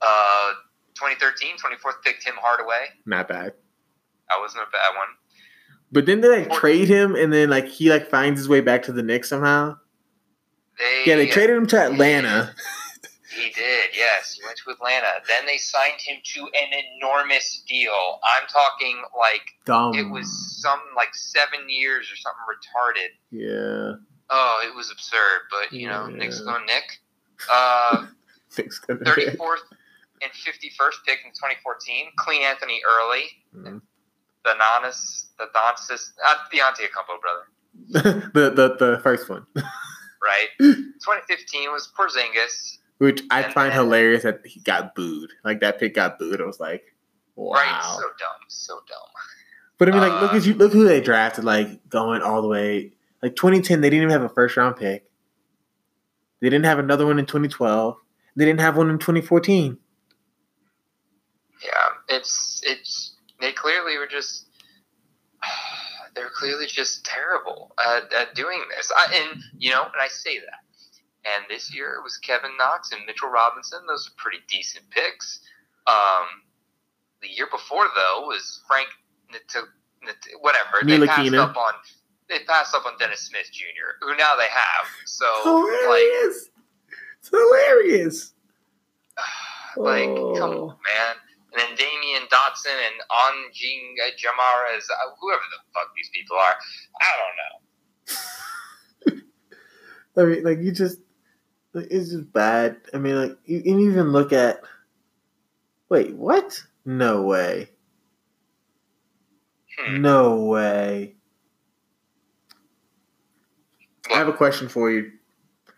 Uh, 2013, 24th pick Tim Hardaway. Not bad. That wasn't a bad one. But then they like trade him, and then like he like finds his way back to the Knicks somehow. They Yeah, they traded him to Atlanta. He did, yes. He went to Atlanta. Then they signed him to an enormous deal. I'm talking like Dumb. it was some like seven years or something retarded. yeah. Oh, it was absurd. But you know, Yeah. Nick's going Nick. Uh, Nick's gonna 34th and 51st pick in 2014. Cleanthony Early. Mhm. The Donis, the Donis, not Acumpo brother, the the the first one, right? 2015 was Porzingis. which I find then- hilarious that he got booed. Like that pick got booed. I was like, wow. Right? So dumb. So dumb. but I mean, like, look Uh, at you. Look who they drafted. Like going all the way. Like 2010, they didn't even have a first round pick. They didn't have another one in 2012. They didn't have one in 2014. Yeah, it's it's they clearly were just they're clearly just terrible at, at doing this. I, and you know, and I say that. And this year it was Kevin Knox and Mitchell Robinson. Those are pretty decent picks. Um, the year before though was Frank Nat- Nat- whatever. They passed up on they passed up on Dennis Smith Jr., who now they have. So hilarious. it's hilarious. like, like Oh. come on, man. And then Damyean Dotson and Anjing Jamara is uh, whoever the fuck these people are. I don't know. I mean, like you just, like, it's just bad. I mean, like you, can even look at. Wait, what? No way. Hmm. No way. I have a question for you.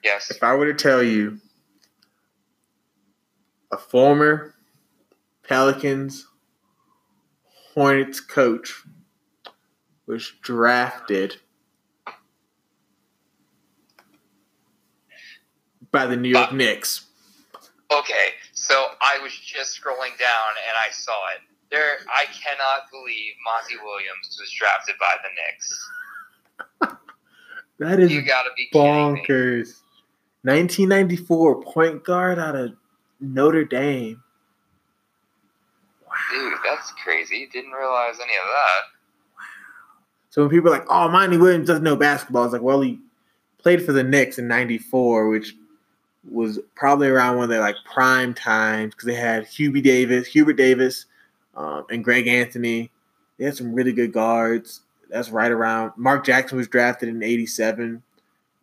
Yes. If I were to tell you a former Pelicans Hornets coach was drafted by the New York Uh, Knicks. Okay, so I was just scrolling down and I saw it. There, I cannot believe Monty Williams was drafted by the Knicks. That is You gotta be bonkers. 1994 point guard out of Notre Dame. Dude, that's crazy. Didn't realize any of that. So when people are like, "Oh, Monty Williams doesn't know basketball," it's like, well, he played for the Knicks in '94, which was probably around one of their like prime times because they had Hubie Davis, Hubert Davis, um, and Greg Anthony. They had some really good guards. That's right around. Mark Jackson was drafted in '87,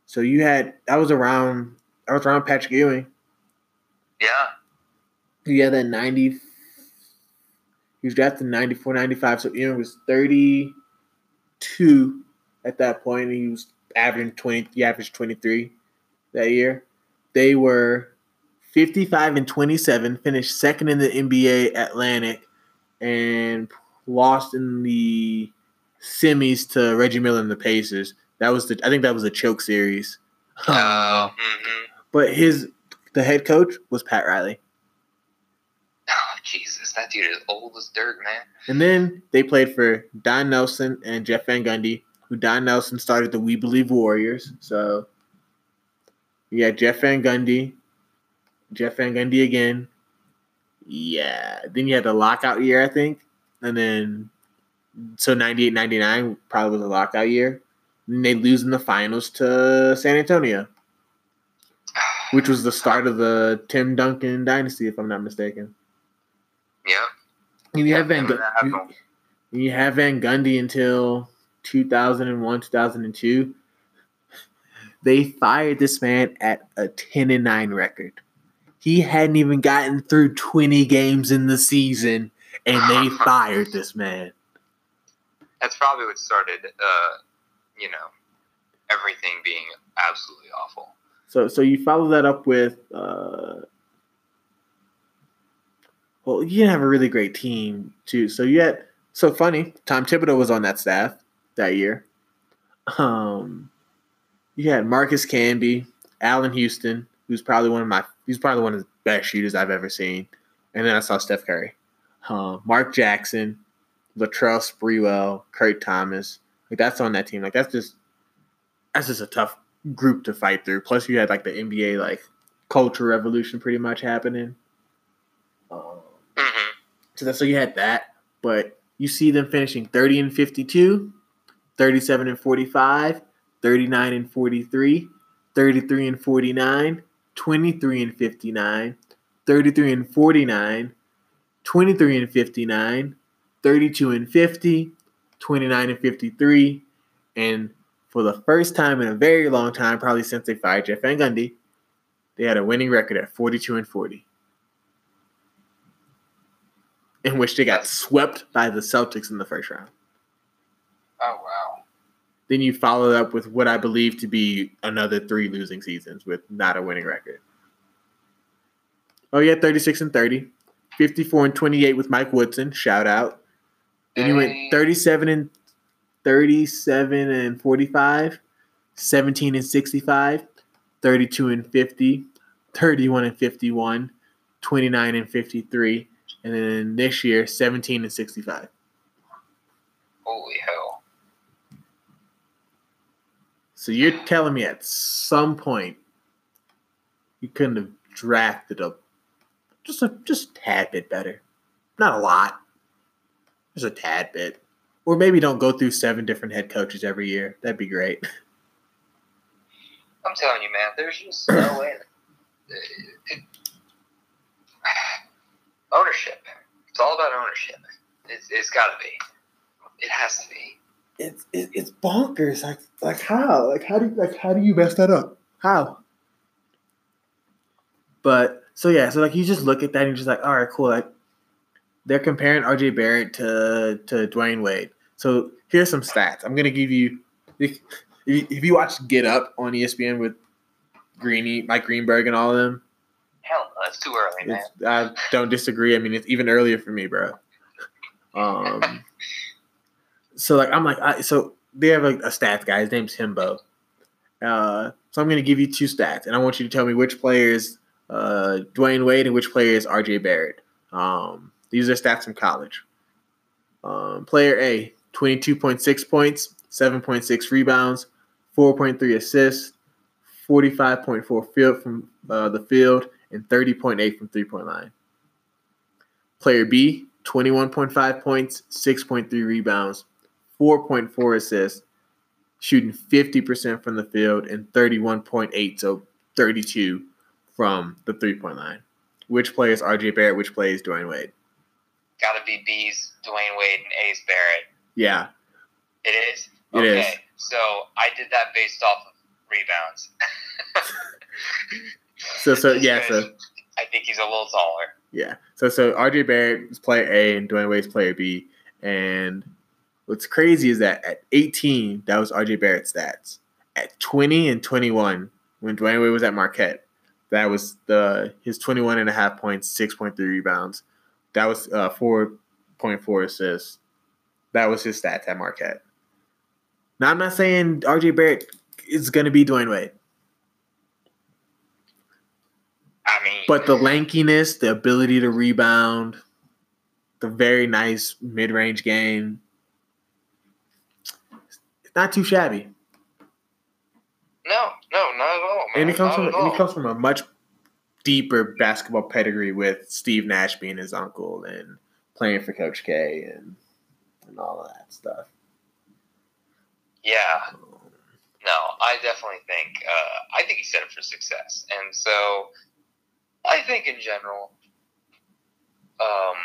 so you had that was around. That was around Patrick Ewing. Yeah. You had that 90. He was drafted in 94, 95. So Ewing was 32 at that point. And he was averaging 20. He averaged 23 that year. They were 55 and 27, finished second in the NBA Atlantic, and lost in the semis to Reggie Miller and the Pacers. That was the I think that was a choke series. Oh, mhm. But his the head coach was Pat Riley. That dude is old as dirt, man. And then they played for Don Nelson and Jeff Van Gundy, who Don Nelson started the We Believe Warriors. So yeah, Jeff Van Gundy, Jeff Van Gundy again. Yeah. Then you had the lockout year, I think. And then so 98 99 probably was a lockout year. And they lose in the finals to San Antonio, which was the start of the Tim Duncan dynasty, if I'm not mistaken. Yeah. And you have Van Gundy. happened. You have Van Gundy until 2001, 2002. They fired this man at a 10 and 9 record. He hadn't even gotten through 20 games in the season, and they fired this man. That's probably what started, uh, you know, everything being absolutely awful. So, so you follow that up with, uh, well, you have a really great team too. So had, so funny. Tom Thibodeau was on that staff that year. Um, you had Marcus Camby, Allan Houston, who's probably one of my, he's probably one of the best shooters I've ever seen. And then I saw Steph Curry, um, Mark Jackson, Latrell Sprewell, Kurt Thomas. Like that's on that team. Like that's just, that's just a tough group to fight through. Plus, you had like the NBA like culture revolution pretty much happening. So that's so you had that, but you see them finishing 30 and 52, 37 and 45, 39 and 43, 33 and 49, 23 and 59, 33 and 49, 23 and 59, 32 and 50, 29 and 53, and for the first time in a very long time, probably since they fired Jeff Van Gundy, they had a winning record at 42 and 40 in which they got swept by the Celtics in the first round. Oh, wow. Then you followed up with what I believe to be another three losing seasons with not a winning record. Oh, yeah, 36 and 30. 54 and 28 with Mike Woodson. Shout out. Then you went 37 and 37 and 45, 17 and 65, 32 and 50, 31 and 51, 29 and 53, and then this year 17 and 65. Holy hell. So you're telling me at some point you couldn't have drafted a just a just a tad bit better. Not a lot. Just a tad bit. Or maybe don't go through seven different head coaches every year. That'd be great. I'm telling you, man, there's just no way. It, it, ownership. It's all about ownership. It's, it's got to be. It has to be. It's it, it's bonkers. Like like how? Like how do you, like how do you mess that up? How? But so yeah, so like you just look at that and you're just like, all right, cool. Like they're comparing RJ Barrett to to Dwyane Wade. So here's some stats. I'm gonna give you if you, watch Get Up on ESPN with Greeny, Mike Greenberg, and all of them. That's too early, man. I don't disagree. I mean, it's even earlier for me, bro. Um, so like I'm like, I, so they have a, a stats guy. His name's Himbo. Uh, so I'm gonna give you two stats, and I want you to tell me which player is uh, Dwyane Wade and which player is RJ Barrett. Um, these are stats from college. Um, player A, 22.6 points, 7.6 rebounds, 4.3 assists, 45.4 field from uh, the field, and 30.8 from three point line. Player B, 21.5 points, 6.3 rebounds, 4.4 assists, shooting 50% from the field, and 31.8, so 32 from the three point line. Which player is RJ Barrett? Which player is Dwyane Wade? Got to be B's Dwyane Wade and A's Barrett. Yeah, It is? It is. So I did that based off of rebounds. So so yeah, so I think he's a little taller. yeah. So so RJ Barrett is player A and Dwyane Wade's player B. And what's crazy is that at 18, that was RJ Barrett's stats. At 20 and 21, when Dwyane Wade was at Marquette, that was the his 21 and a half points, 6.3 rebounds. That was uh 4.4 assists. That was his stats at Marquette. Now I'm not saying RJ Barrett is gonna be Dwyane Wade, I mean, but the lankiness, the ability to rebound, the very nice mid-range game, it's not too shabby. no, no, not at all, man. And he comes not from and he comes from a much deeper basketball pedigree with Steve Nash being his uncle and playing for Coach K and and all of that stuff. Yeah, no, I definitely think uh, I think he's set up for success, and so I think in general, um,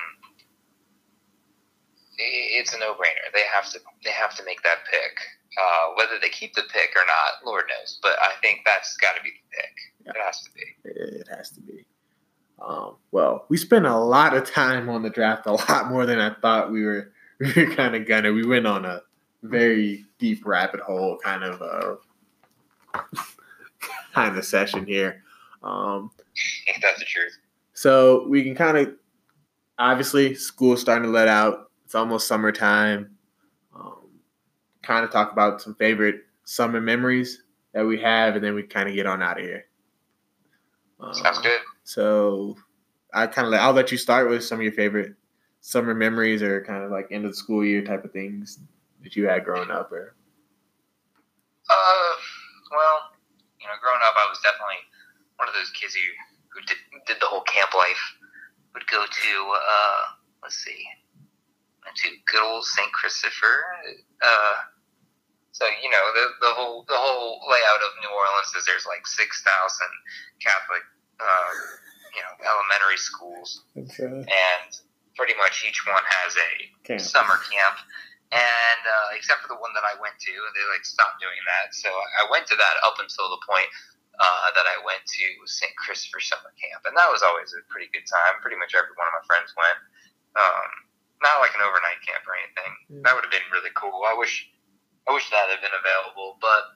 it's a no-brainer. They have to they have to make that pick. Uh, whether they keep the pick or not, Lord knows. But I think that's got to be the pick. It has to be. It has to be. Um, well, we spent a lot of time on the draft, a lot more than I thought we were. We were kind of gonna. We went on a very deep rabbit hole kind of uh, kind of session here. Um, That's the truth. So we can kind of obviously school's starting to let out. It's almost summertime. Um, kind of talk about some favorite summer memories that we have, and then we kind of get on out of here. Sounds Um, good. So I kind of I'll let you start with some of your favorite summer memories or kind of like end of the school year type of things that you had growing up. Or Uh, well, you know, growing up, I was definitely one of those kids who, who did, did the whole camp life. Would go to, uh, let's see, went to good old St. Christopher. Uh, so you know, the the whole the whole layout of New Orleans is there's like six thousand Catholic, uh, you know, elementary schools, and pretty much each one has a camp. summer camp. And uh, except for the one that I went to, they like stopped doing that. So I went to that up until the point uh, that I went to St. Christopher summer camp, and that was always a pretty good time. Pretty much every one of my friends went. Um, not like an overnight camp or anything. Yeah. That would have been really cool. I wish, I wish that had been available, but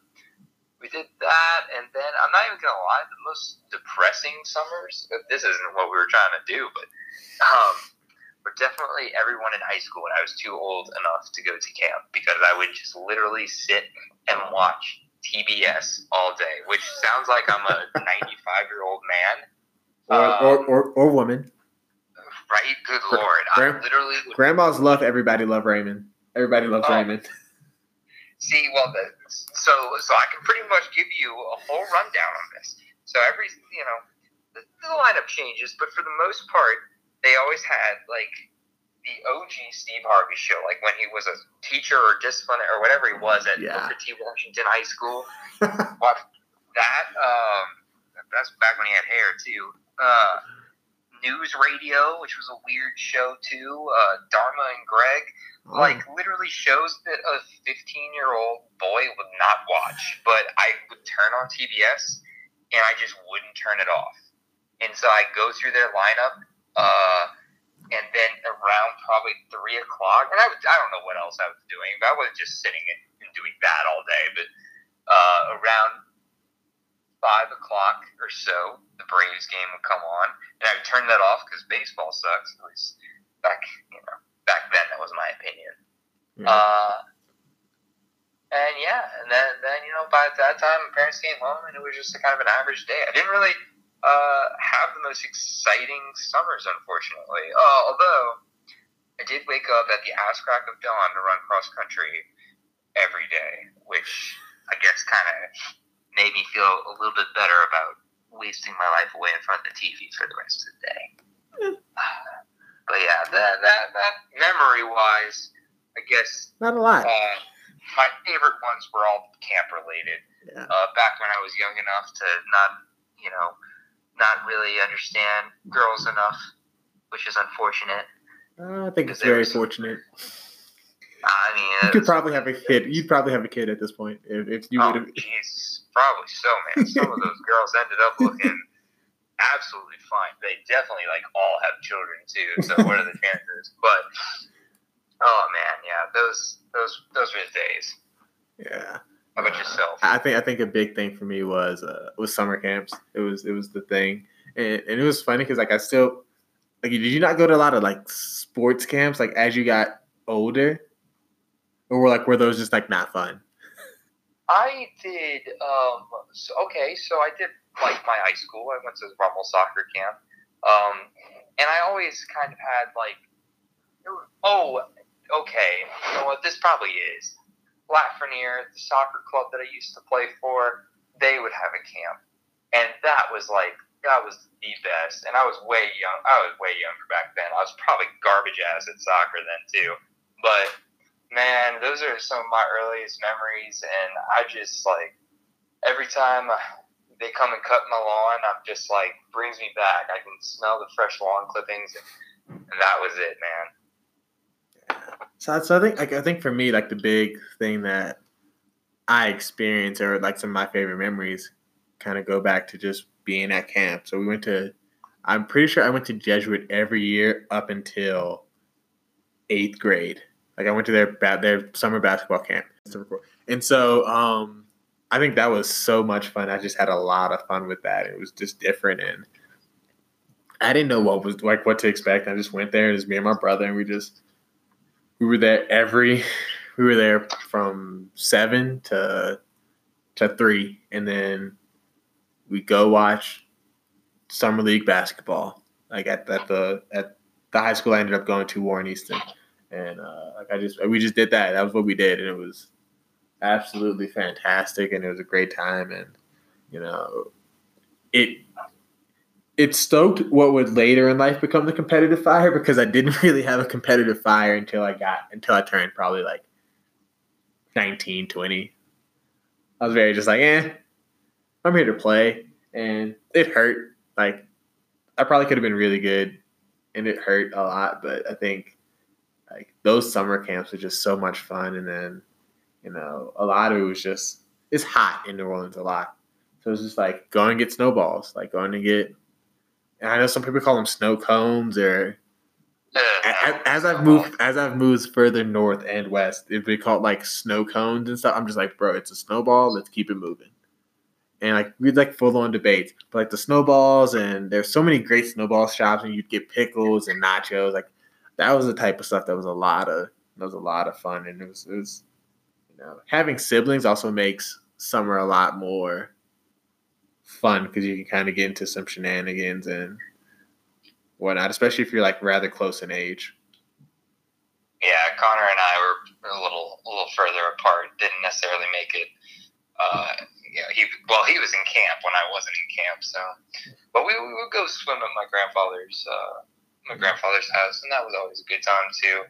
we did that, and then I'm not even gonna lie, the most depressing summers. This isn't what we were trying to do, but um, were definitely everyone in high school when I was too old enough to go to camp because I would just literally sit and watch TBS all day, which sounds like I'm a 95 year old man. or, Um, or, or, or woman. right? Good Gra- lord, gra- I literally Grandmas love everybody love Raymond. Everybody loves Oh. Raymond. See, well, the, so so I can pretty much give you a whole rundown on this. So every you know, the, the lineup changes, but for the most part, they always had like the OG Steve Harvey show, like when he was a teacher or disciplinary or whatever he was at Yeah. Booker T. Washington High School. Watch that. Um, that's back when he had hair too. Uh, News Radio, which was a weird show too. Uh, Dharma and Greg Oh, like literally shows that a 15 year old boy would not watch but i would turn on tbs and i just wouldn't turn it off and so i go through their lineup uh, and then around probably 3 o'clock and I, would, I don't know what else i was doing but i wasn't just sitting and, doing that all day but uh, around 5 o'clock or so the braves game would come on and i would turn that off because baseball sucks at least back you know back then that was my opinion yeah. uh, and yeah, and then then you know by that time my parents came home and it was just a kind of an average day. I didn't really uh, have the most exciting summers, unfortunately. Uh, although I did wake up at the ass crack of dawn to run cross country every day, which I guess kind of made me feel a little bit better about wasting my life away in front of the TV for the rest of the day. But yeah, that that, that memory wise, I guess Not a lot. uh, my favorite ones were all camp related. Yeah. Uh, back when I was young enough to not, you know, not really understand girls enough, which is unfortunate. Uh, I think it's very was- fortunate. I mean, You could probably have a kid. You'd probably have a kid at this point if, if you oh, would have. Jesus, probably so, man. Some of those girls ended up looking absolutely fine. They definitely like all have children too. So what are the chances? But oh man, yeah, those those those were the days. Yeah. How about yourself? I think I think a big thing for me was uh, was summer camps. It was it was the thing, and, and it was funny because like I still like did you not go to a lot of like sports camps like as you got older, or were like were those just like not fun? I did. Um, so, okay, so I did like my high school. I went to the Rummel soccer camp, um, and I always kind of had like, oh, okay, you know what? This probably is Lafreniere, the soccer club that I used to play for. They would have a camp, and that was like that was the best. And I was way young. I was way younger back then. I was probably garbage ass at soccer then too, but man, those are some of my earliest memories, and I just like every time uh, they come and cut my lawn, I'm just like brings me back. I can smell the fresh lawn clippings, and that was it, man. So, so I think like I think for me, like the big thing that I experienced, or like some of my favorite memories, kind of go back to just being at camp. So we went to. I'm pretty sure I went to Jesuit every year up until eighth grade. Like I went to their their summer basketball camp, and so um, I think that was so much fun. I just had a lot of fun with that. It was just different, and I didn't know what was like what to expect. I just went there, and it was me and my brother, and we just we were there every we were there from seven to to three, and then we go watch summer league basketball. Like at, at the at the high school I ended up going to Warren Easton. And uh, like I just we just did that. That was what we did, and it was absolutely fantastic, and it was a great time, and you know, it it stoked what would later in life become the competitive fire because I didn't really have a competitive fire until I got until I turned probably like 19, 20. I was very just like, eh, I'm here to play, and it hurt. Like I probably could have been really good, and it hurt a lot, but I think like those summer camps were just so much fun. And then, you know, a lot of it was just it's hot in New Orleans a lot. So it's just like going and get snowballs, like going to get. And I know some people call them snow cones, or as I've moved as I've moved further north and west, it'd be called like snow cones and stuff. I'm just like, bro, it's a snowball. Let's keep it moving. And like we'd like full on debates, but like the snowballs and there's so many great snowball shops, and you'd get pickles and nachos. Like that was the type of stuff that was a lot of that was a lot of fun, and it was, it was you know having siblings also makes summer a lot more fun because you can kind of get into some shenanigans and whatnot, especially if you're like rather close in age. Yeah, Connor and I were a little a little further apart. Didn't necessarily make it. Uh, you know, he well, he was in camp when I wasn't in camp, so. But we, we would go swim at my grandfather's uh, my grandfather's house, and that was always a good time too.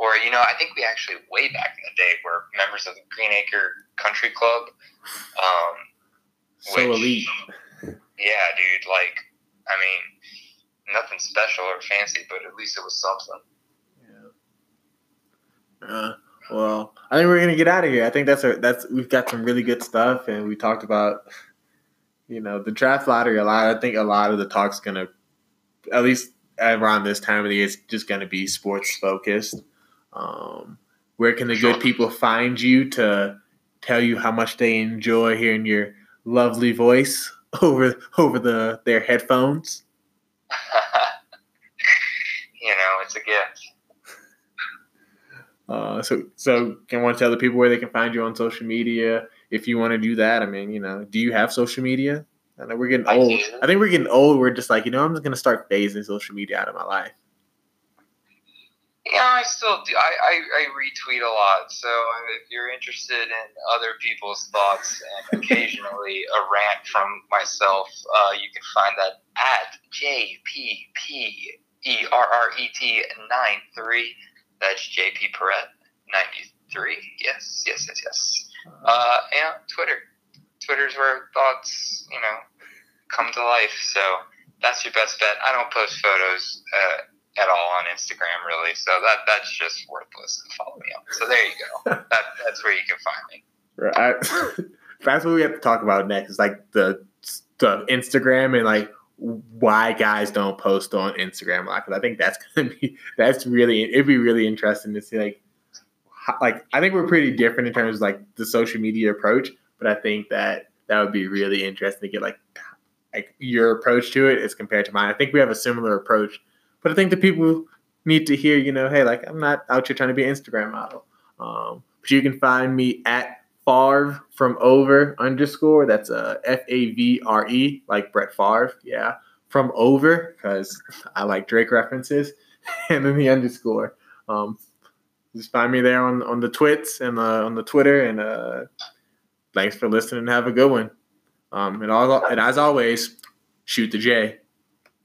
Or you know, I think we actually way back in the day were members of the Green Acre Country Club. Um, so which, elite. Yeah, dude. Like, I mean, nothing special or fancy, but at least it was something. Yeah. Uh, well, I think we're gonna get out of here. I think that's a that's we've got some really good stuff, and we talked about you know the draft lottery a lot. I think a lot of the talk's gonna at least around this time of the year, it's just going to be sports focused. Um, where can the good people find you to tell you how much they enjoy hearing your lovely voice over over the their headphones? you know, it's a gift. Uh, so, so can want to tell the people where they can find you on social media if you want to do that? I mean, you know, do you have social media? I know we're getting old. I, I think we're getting old. We're just like, you know, I'm just gonna start phasing social media out of my life. Yeah, I still do. I, I, I retweet a lot. So if you're interested in other people's thoughts and occasionally a rant from myself, uh, you can find that at JPPERRET 93. That's JP Perret 93. Yes, yes, yes, yes. Uh, and Twitter Twitter's where thoughts, you know, come to life. So that's your best bet. I don't post photos uh, at all on Instagram, really. So that that's just worthless to follow me on. So there you go. that that's where you can find me. Right. that's what we have to talk about next. Is like the the Instagram and like why guys don't post on Instagram a lot. Because I think that's gonna be that's really it'd be really interesting to see like like I think we're pretty different in terms of like the social media approach, but I think that that would be really interesting to get like like your approach to it as compared to mine. I think we have a similar approach, but I think the people need to hear, you know, hey, like I'm not out here trying to be an Instagram model. Um, but you can find me at Favre from over underscore. That's a F A V R E, like Brett Favre. Yeah, from over because I like Drake references, and then the underscore. Um, just find me there on on the twits and uh, on the Twitter, and uh, thanks for listening. Have a good one. Um, and all and as always, shoot the J.